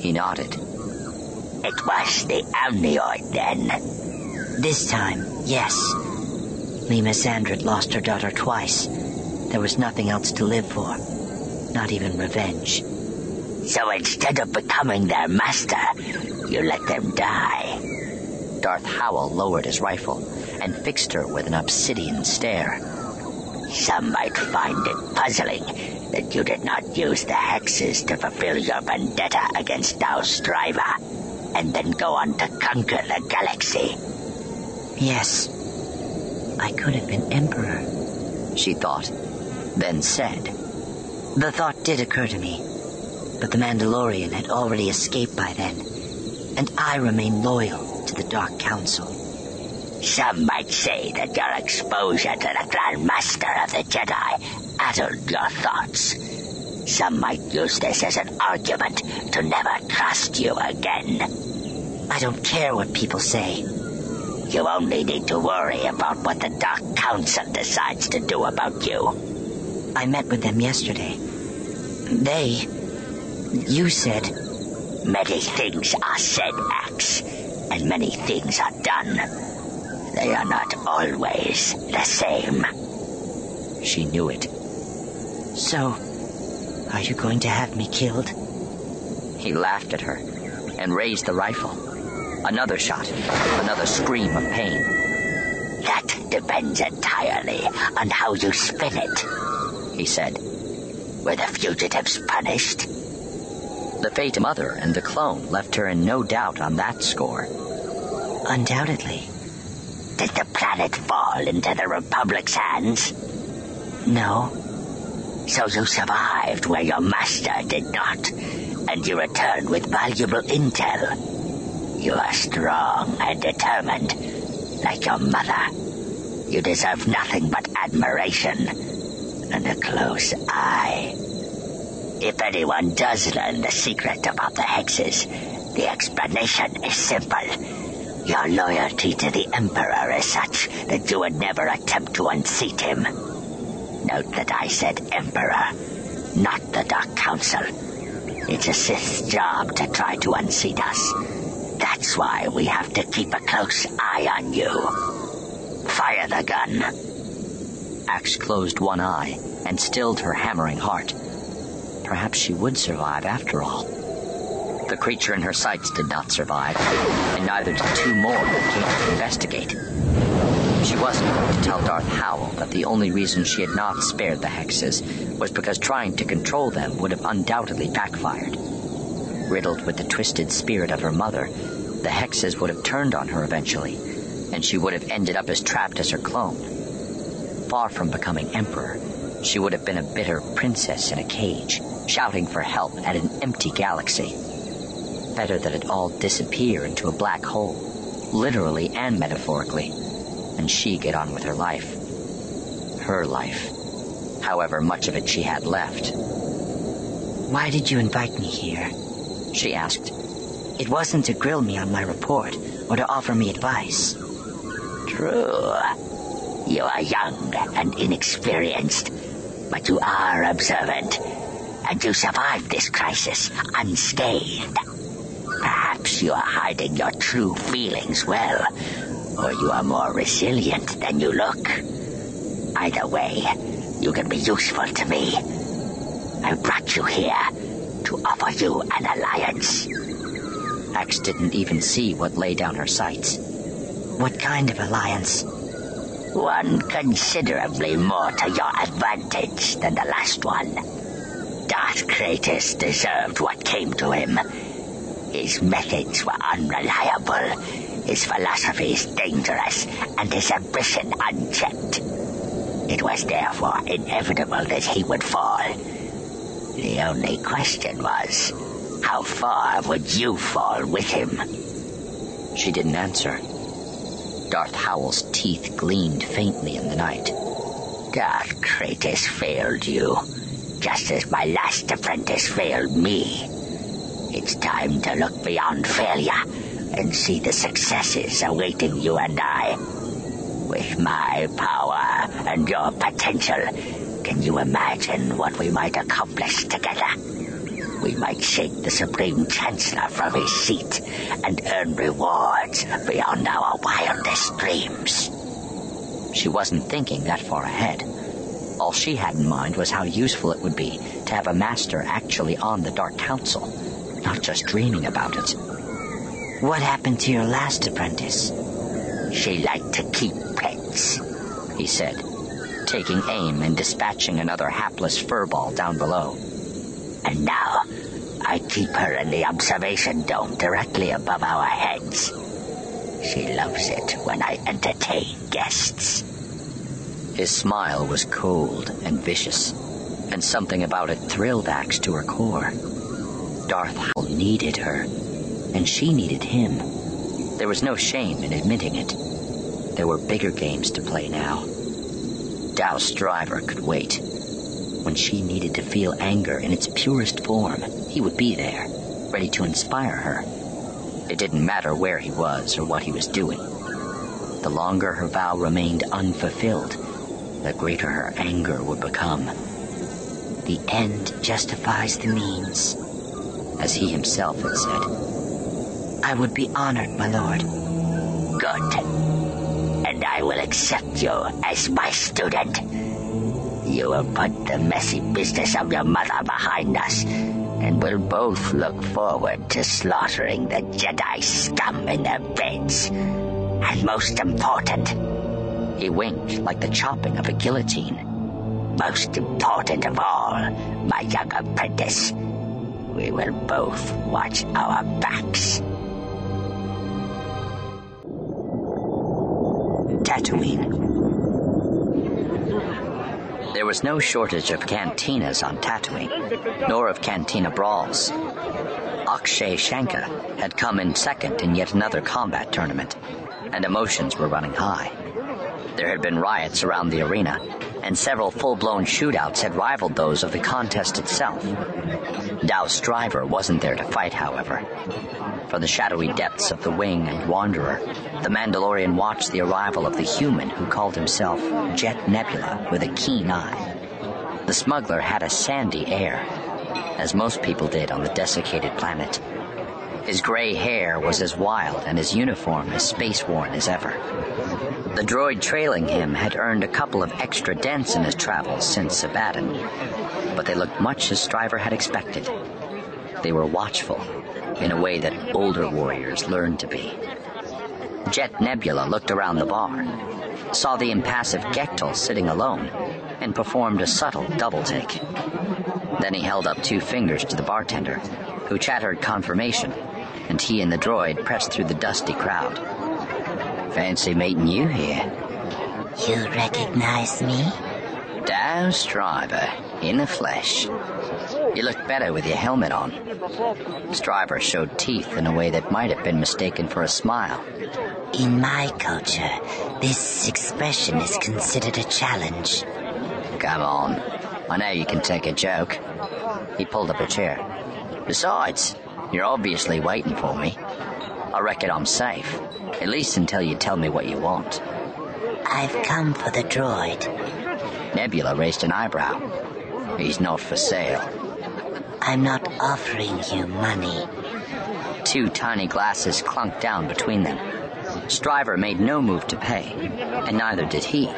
He nodded. It was the amnioid then? This time, yes. Lema Xandret lost her daughter twice. There was nothing else to live for. Not even revenge. So instead of becoming their master, you let them die. Darth Howl lowered his rifle and fixed her with an obsidian stare. Some might find it puzzling that you did not use the hexes to fulfill your vendetta against Dao Stryver, and then go on to conquer the galaxy. Yes, I could have been Emperor, she thought, then said. The thought did occur to me, but the Mandalorian had already escaped by then, and I remained loyal to the Dark Council. Some might say that your exposure to the Grand Master of the Jedi addled your thoughts. Some might use this as an argument to never trust you again. I don't care what people say. You only need to worry about what the Dark Council decides to do about you. I met with them yesterday. They. You said. Many things are said, Ax, and many things are done. They are not always the same. She knew it. So, are you going to have me killed? He laughed at her and raised the rifle. Another shot. Another scream of pain. That depends entirely on how you spin it, he said. Were the fugitives punished? The Fate Mother and the clone left her in no doubt on that score. Undoubtedly. Did the planet fall into the Republic's hands? No. So you survived where your master did not, and you returned with valuable intel. You are strong and determined, like your mother. You deserve nothing but admiration and a close eye. If anyone does learn the secret about the hexes, the explanation is simple. Your loyalty to the Emperor is such that you would never attempt to unseat him. Note that I said Emperor, not the Dark Council. It's a Sith's job to try to unseat us. That's why we have to keep a close eye on you. Fire the gun. Ax closed one eye and stilled her hammering heart. Perhaps she would survive after all. The creature in her sights did not survive, and neither did two more who came to investigate. She wasn't going to tell Darth Howl that the only reason she had not spared the hexes was because trying to control them would have undoubtedly backfired. Riddled with the twisted spirit of her mother, the hexes would have turned on her eventually, and she would have ended up as trapped as her clone. Far from becoming emperor, she would have been a bitter princess in a cage, shouting for help at an empty galaxy. Better that it all disappear into a black hole, literally and metaphorically, and she get on with her life. Her life. However much of it she had left. Why did you invite me here? She asked. It wasn't to grill me on my report or to offer me advice. True. You are young and inexperienced, but you are observant, and you survived this crisis unscathed. Perhaps you are hiding your true feelings well, or you are more resilient than you look. Either way, you can be useful to me. I brought you here to offer you an alliance. Ax didn't even see what lay down her sights. What kind of alliance? One considerably more to your advantage than the last one. Darth Chratis deserved what came to him. His methods were unreliable, his philosophies dangerous, and his ambition unchecked. It was therefore inevitable that he would fall. The only question was, how far would you fall with him? She didn't answer. Darth Howl's teeth gleamed faintly in the night. Darth Chratis failed you, just as my last apprentice failed me. It's time to look beyond failure and see the successes awaiting you and I. With my power and your potential, can you imagine what we might accomplish together? We might shake the Supreme Chancellor from his seat and earn rewards beyond our wildest dreams. She wasn't thinking that far ahead. All she had in mind was how useful it would be to have a master actually on the Dark Council, not just dreaming about it. What happened to your last apprentice? She liked to keep pets, he said, taking aim and dispatching another hapless furball down below. And now, I keep her in the observation dome directly above our heads. She loves it when I entertain guests. His smile was cold and vicious, and something about it thrilled Ax to her core. Darth Howl needed her, and she needed him. There was no shame in admitting it. There were bigger games to play now. Dao Stryver could wait. When she needed to feel anger in its purest form, he would be there, ready to inspire her. It didn't matter where he was or what he was doing. The longer her vow remained unfulfilled, the greater her anger would become. The end justifies the means, as he himself had said. I would be honored, my lord. Good. And I will accept you as my student. You will put the messy business of your mother behind us, and we'll both look forward to slaughtering the Jedi scum in their beds. And most important, he winked like the chopping of a guillotine. Most important of all, my young apprentice, we will both watch our backs. Tatooine. There was no shortage of cantinas on Tatooine, nor of cantina brawls. Akshay Shanka had come in second in yet another combat tournament, and emotions were running high. There had been riots around the arena, and several full-blown shootouts had rivaled those of the contest itself. Dao Stryver wasn't there to fight, however. From the shadowy depths of the Wing and Wanderer, the Mandalorian watched the arrival of the human who called himself Jet Nebula with a keen eye. The smuggler had a sandy air, as most people did on the desiccated planet. His gray hair was as wild and his uniform as space worn as ever. The droid trailing him had earned a couple of extra dents in his travels since Abaddon, but they looked much as Stryver had expected. They were watchful, in a way that older warriors learned to be. Jet Nebula looked around the bar, saw the impassive Gectil sitting alone, and performed a subtle double take. Then he held up two fingers to the bartender, who chattered confirmation, and he and the droid pressed through the dusty crowd. Fancy meeting you here. You recognize me? Dao Stryver, in the flesh. You look better with your helmet on. Stryver showed teeth in a way that might have been mistaken for a smile. In my culture, this expression is considered a challenge. Come on. I know you can take a joke. He pulled up a chair. Besides, you're obviously waiting for me. I reckon I'm safe. At least until you tell me what you want. I've come for the droid. Nebula raised an eyebrow. He's not for sale. I'm not offering you money. Two tiny glasses clunked down between them. Stryver made no move to pay, and neither did he.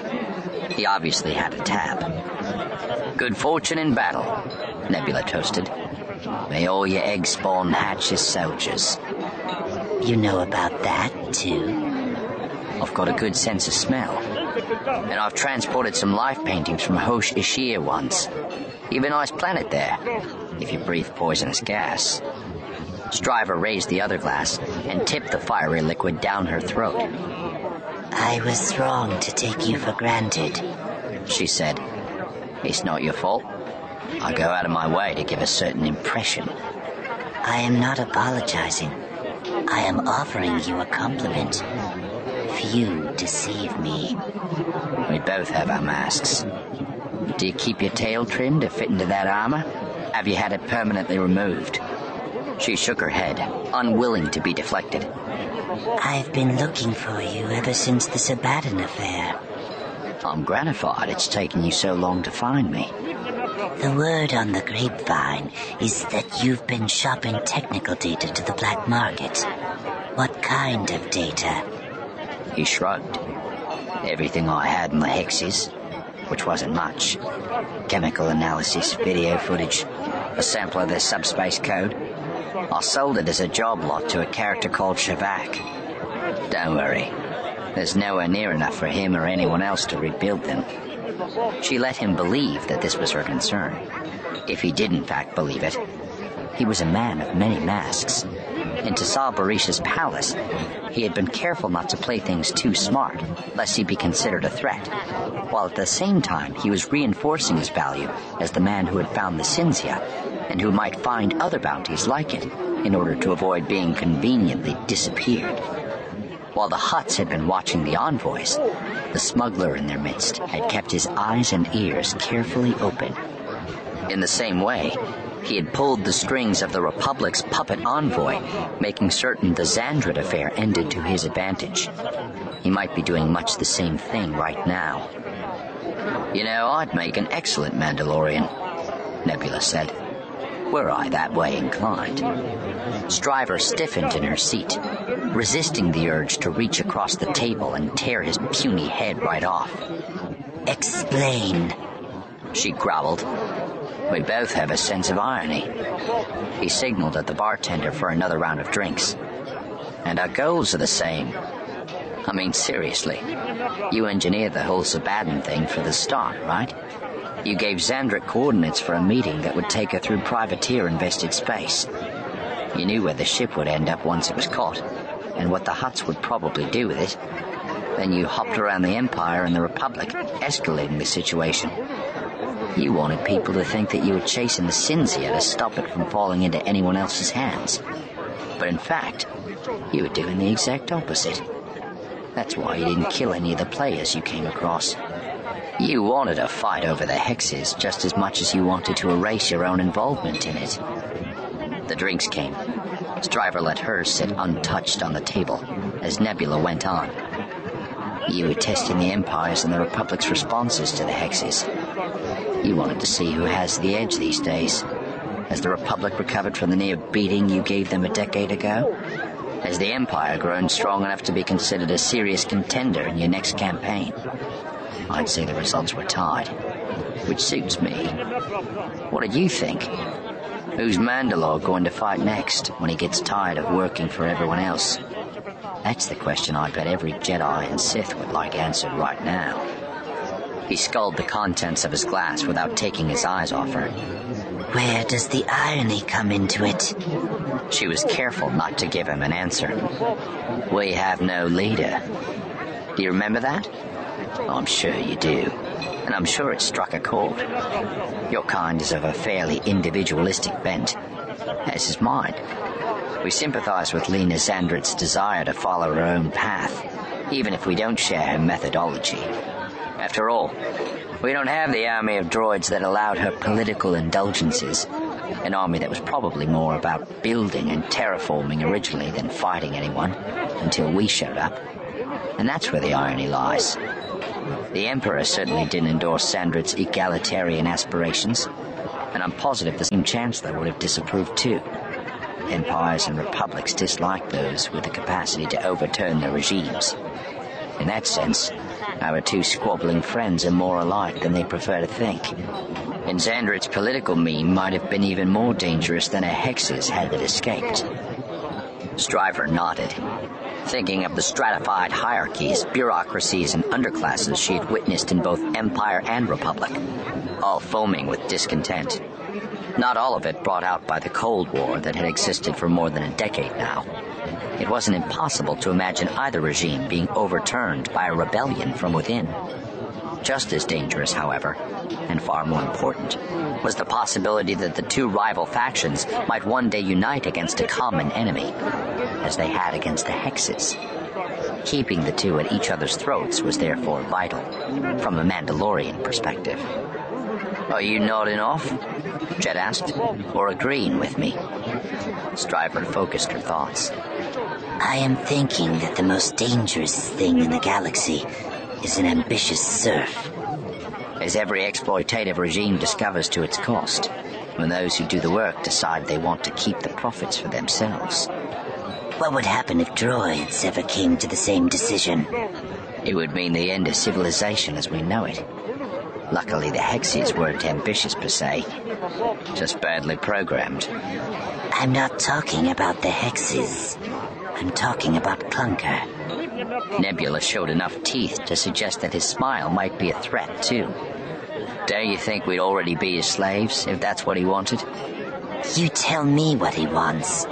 He obviously had a tab. Good fortune in battle, Nebula toasted. May all your eggs spawn hatch as soldiers. You know about that, too? I've got a good sense of smell. And I've transported some life paintings from Hosh Ishir once. You've a nice planet there, if you breathe poisonous gas. Stryver raised the other glass and tipped the fiery liquid down her throat. I was wrong to take you for granted, she said. It's not your fault. I go out of my way to give a certain impression. I am not apologizing. I am offering you a compliment. Few deceive me. We both have our masks. Do you keep your tail trimmed to fit into that armor? Have you had it permanently removed? She shook her head, unwilling to be deflected. I've been looking for you ever since the Sebaddon affair. I'm gratified it's taken you so long to find me. The word on the grapevine is that you've been shopping technical data to the black market. What kind of data? He shrugged. Everything I had in the hexes, which wasn't much. Chemical analysis, video footage, a sample of their subspace code. I sold it as a job lot to a character called Shavak. Don't worry. There's nowhere near enough for him or anyone else to rebuild them. She let him believe that this was her concern. If he did in fact believe it, he was a man of many masks. In Tassal Barisha's palace, he had been careful not to play things too smart, lest he be considered a threat, while at the same time he was reinforcing his value as the man who had found the Cinzia, and who might find other bounties like it, in order to avoid being conveniently disappeared. While the Hutts had been watching the envoys, the smuggler in their midst had kept his eyes and ears carefully open. In the same way, he had pulled the strings of the Republic's puppet envoy, making certain the Xandret affair ended to his advantage. He might be doing much the same thing right now. You know, I'd make an excellent Mandalorian, Nebula said were I that way inclined. Stryver stiffened in her seat, resisting the urge to reach across the table and tear his puny head right off. Explain, she growled. We both have a sense of irony. He signaled at the bartender for another round of drinks. And our goals are the same. I mean, seriously. You engineered the whole Sebaddon thing for the start, right? You gave Xandret coordinates for a meeting that would take her through privateer invested space. You knew where the ship would end up once it was caught, and what the Hutts would probably do with it. Then you hopped around the Empire and the Republic, escalating the situation. You wanted people to think that you were chasing the Cinzia to stop it from falling into anyone else's hands. But in fact, you were doing the exact opposite. That's why you didn't kill any of the players you came across. You wanted a fight over the hexes just as much as you wanted to erase your own involvement in it. The drinks came. Stryver let hers sit untouched on the table as Nebula went on. You were testing the Empire's and the Republic's responses to the hexes. You wanted to see who has the edge these days. Has the Republic recovered from the near beating you gave them a decade ago? Has the Empire grown strong enough to be considered a serious contender in your next campaign? I'd say the results were tied, which suits me. What do you think? Who's Mandalore going to fight next when he gets tired of working for everyone else? That's the question I bet every Jedi and Sith would like answered right now. He sculled the contents of his glass without taking his eyes off her. Where does the irony come into it? She was careful not to give him an answer. We have no leader. Do you remember that? Oh, I'm sure you do. And I'm sure it struck a chord. Your kind is of a fairly individualistic bent, as is mine. We sympathize with Lema Xandret's desire to follow her own path, even if we don't share her methodology. After all, we don't have the army of droids that allowed her political indulgences. An army that was probably more about building and terraforming originally than fighting anyone until we showed up. And that's where the irony lies. The Emperor certainly didn't endorse Xandret's egalitarian aspirations, and I'm positive the same Chancellor would have disapproved too. Empires and republics dislike those with the capacity to overturn their regimes. In that sense, our two squabbling friends are more alike than they prefer to think. And Xandret's political meme might have been even more dangerous than a hex's had it escaped. Stryver nodded, thinking of the stratified hierarchies, bureaucracies, and underclasses she had witnessed in both Empire and Republic, all foaming with discontent. Not all of it brought out by the Cold War that had existed for more than a decade now. It wasn't impossible to imagine either regime being overturned by a rebellion from within. Just as dangerous, however, and far more important, was the possibility that the two rival factions might one day unite against a common enemy, as they had against the Hexes. Keeping the two at each other's throats was therefore vital, from a Mandalorian perspective. Are you nodding off? Jet asked, or agreeing with me? Stryver focused her thoughts. I am thinking that the most dangerous thing in the galaxy is an ambitious serf. As every exploitative regime discovers to its cost, when those who do the work decide they want to keep the profits for themselves. What would happen if droids ever came to the same decision? It would mean the end of civilization as we know it. Luckily, the Hexes weren't ambitious per se, just badly programmed. I'm not talking about the Hexes. I'm talking about Clunker. Nebula showed enough teeth to suggest that his smile might be a threat, too. Don't you think we'd already be his slaves, if that's what he wanted? You tell me what he wants.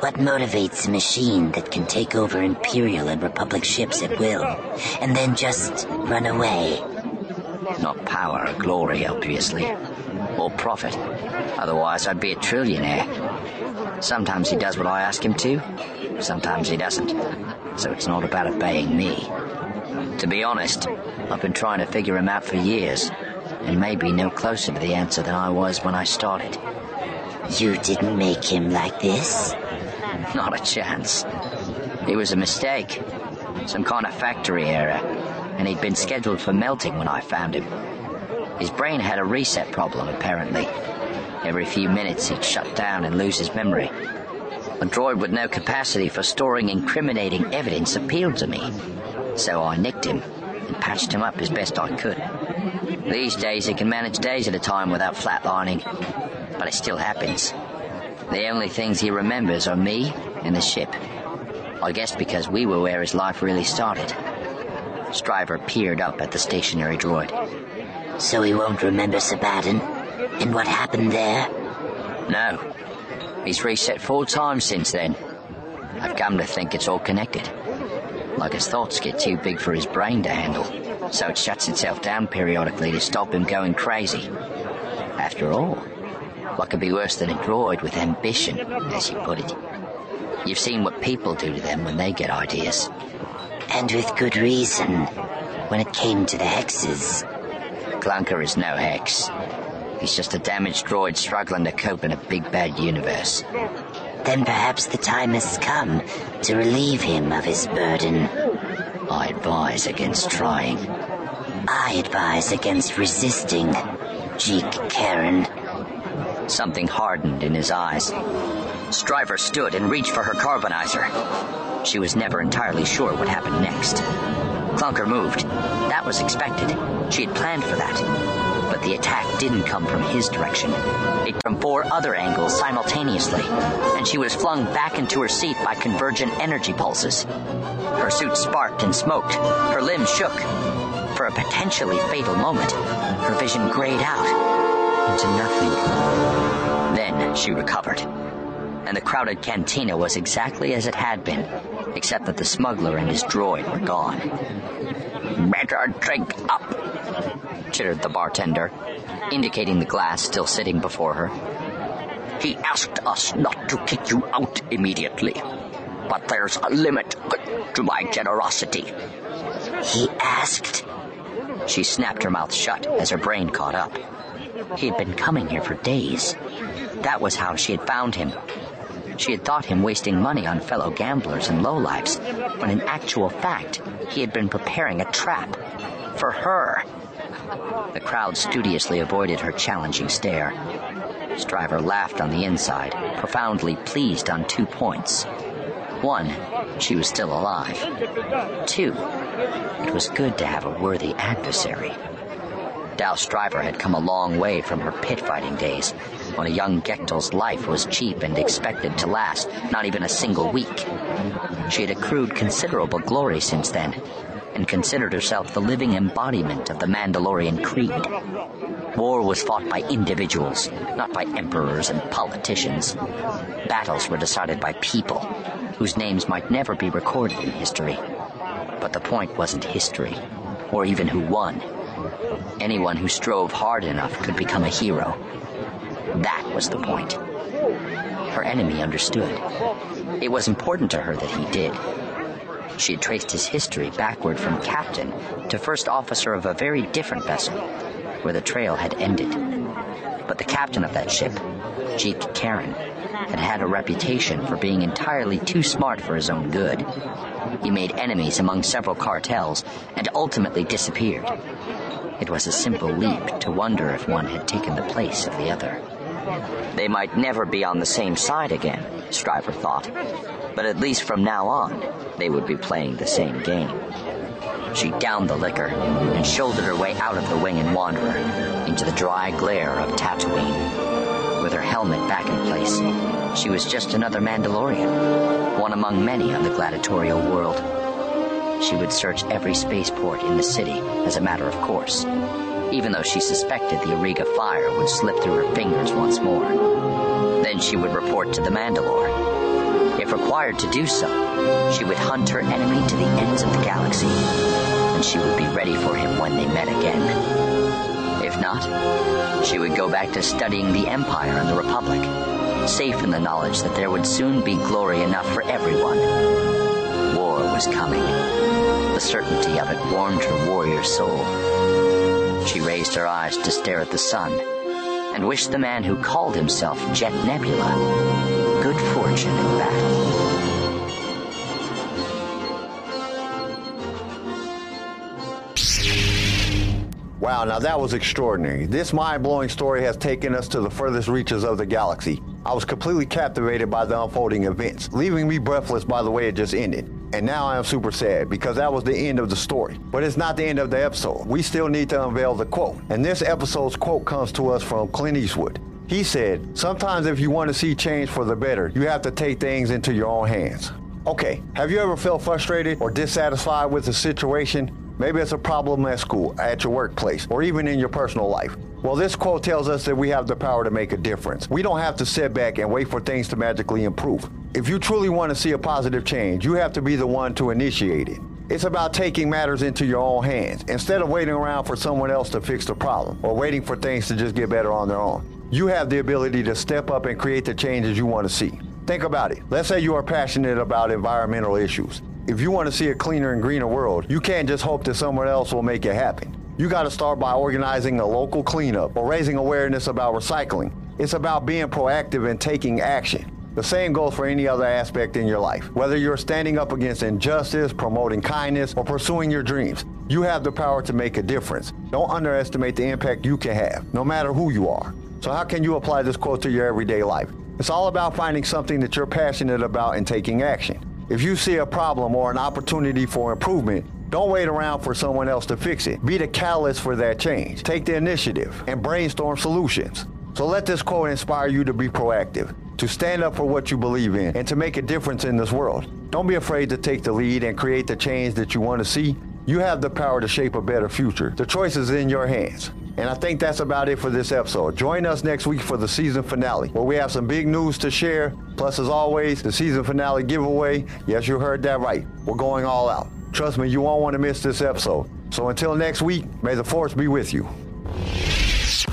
What motivates a machine that can take over Imperial and Republic ships at will, and then just run away? Not power or glory, obviously. Or profit. Otherwise, I'd be a trillionaire. Sometimes he does what I ask him to, sometimes he doesn't. So it's not about obeying me. To be honest, I've been trying to figure him out for years, and maybe no closer to the answer than I was when I started. You didn't make him like this? Not a chance. It was a mistake. Some kind of factory error, and he'd been scheduled for melting when I found him. His brain had a reset problem, apparently. Every few minutes he'd shut down and lose his memory. A droid with no capacity for storing incriminating evidence appealed to me. So I nicked him and patched him up as best I could. These days he can manage days at a time without flatlining, but it still happens. The only things he remembers are me and the ship. I guess because we were where his life really started. Stryver peered up at the stationary droid. So he won't remember Sebaddon? And what happened there? No. He's reset four times since then. I've come to think it's all connected. Like his thoughts get too big for his brain to handle, so it shuts itself down periodically to stop him going crazy. After all, what could be worse than a droid with ambition, as you put it? You've seen what people do to them when they get ideas. And with good reason, when it came to the hexes. Clunker is no hex. He's just a damaged droid struggling to cope in a big bad universe. Then perhaps the time has come to relieve him of his burden. I advise against trying. I advise against resisting, Jeek Karen. Something hardened in his eyes. Stryver stood and reached for her carbonizer. She was never entirely sure what happened next. Clunker moved. That was expected. She had planned for that. But the attack didn't come from his direction. It came from four other angles simultaneously, and she was flung back into her seat by convergent energy pulses. Her suit sparked and smoked. Her limbs shook. For a potentially fatal moment, her vision grayed out into nothing. Then she recovered and the crowded cantina was exactly as it had been, except that the smuggler and his droid were gone. Better drink up, chittered the bartender, indicating the glass still sitting before her. He asked us not to kick you out immediately, but there's a limit to my generosity. He asked? She snapped her mouth shut as her brain caught up. He had been coming here for days. That was how she had found him, she had thought him wasting money on fellow gamblers and lowlifes, when in actual fact, he had been preparing a trap. For her. The crowd studiously avoided her challenging stare. Stryver laughed on the inside, profoundly pleased on two points. One, she was still alive. Two, it was good to have a worthy adversary. Dao Stryver had come a long way from her pit fighting days, when a young Gechtel's life was cheap and expected to last not even a single week. She had accrued considerable glory since then, and considered herself the living embodiment of the Mandalorian creed. War was fought by individuals, not by emperors and politicians. Battles were decided by people, whose names might never be recorded in history. But the point wasn't history, or even who won. Anyone who strove hard enough could become a hero. That was the point. Her enemy understood. It was important to her that he did. She had traced his history backward from captain to first officer of a very different vessel, where the trail had ended. But the captain of that ship, Jeek Karen, had had a reputation for being entirely too smart for his own good. He made enemies among several cartels and ultimately disappeared. It was a simple leap to wonder if one had taken the place of the other. They might never be on the same side again, Stryver thought, but at least from now on, they would be playing the same game. She downed the liquor and shouldered her way out of the Wing and Wanderer into the dry glare of Tatooine. With her helmet back in place, she was just another Mandalorian, one among many on the gladiatorial world she would search every spaceport in the city as a matter of course, even though she suspected the Auriga fire would slip through her fingers once more. Then she would report to the Mandalore. Required to do so, she would hunt her enemy to the ends of the galaxy, and she would be ready for him when they met again. If not, she would go back to studying the Empire and the Republic, safe in the knowledge that there would soon be glory enough for everyone. War was coming the certainty of it warmed her warrior soul. She raised her eyes to stare at the sun and wished the man who called himself Jet Nebula good fortune in battle. Wow, now that was extraordinary. This mind blowing story has taken us to the furthest reaches of the galaxy. I was completely captivated by the unfolding events, leaving me breathless by the way it just ended. And now I am super sad because that was the end of the story. But it's not the end of the episode. We still need to unveil the quote. And this episode's quote comes to us from Clint Eastwood. He said, Sometimes if you want to see change for the better, you have to take things into your own hands. Okay, have you ever felt frustrated or dissatisfied with a situation? Maybe it's a problem at school, at your workplace, or even in your personal life. Well, this quote tells us that we have the power to make a difference. We don't have to sit back and wait for things to magically improve. If you truly want to see a positive change, you have to be the one to initiate it. It's about taking matters into your own hands instead of waiting around for someone else to fix the problem or waiting for things to just get better on their own. You have the ability to step up and create the changes you want to see. Think about it. Let's say you are passionate about environmental issues. If you want to see a cleaner and greener world, you can't just hope that someone else will make it happen. You got to start by organizing a local cleanup or raising awareness about recycling. It's about being proactive and taking action. The same goes for any other aspect in your life. Whether you're standing up against injustice, promoting kindness, or pursuing your dreams, you have the power to make a difference. Don't underestimate the impact you can have, no matter who you are. So, how can you apply this quote to your everyday life? It's all about finding something that you're passionate about and taking action. If you see a problem or an opportunity for improvement, don't wait around for someone else to fix it. Be the catalyst for that change. Take the initiative and brainstorm solutions. So let this quote inspire you to be proactive, to stand up for what you believe in, and to make a difference in this world. Don't be afraid to take the lead and create the change that you want to see. You have the power to shape a better future. The choice is in your hands. And I think that's about it for this episode. Join us next week for the season finale, where we have some big news to share. Plus, as always, the season finale giveaway. Yes, you heard that right. We're going all out. Trust me, you won't want to miss this episode. So until next week, may the force be with you.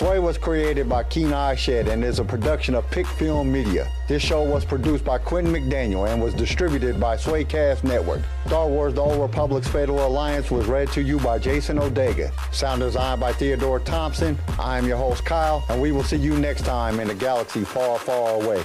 SWAA was created by Keen Eye Shed and is a production of Pick Film Media. This show was produced by Quentin McDaniel and was distributed by SWAAcast Network. Star Wars The Old Republic's Fatal Alliance was read to you by Jason Odega. Sound designed by Theodore Thompson. I am your host, Kyle, and we will see you next time in a galaxy far, far away.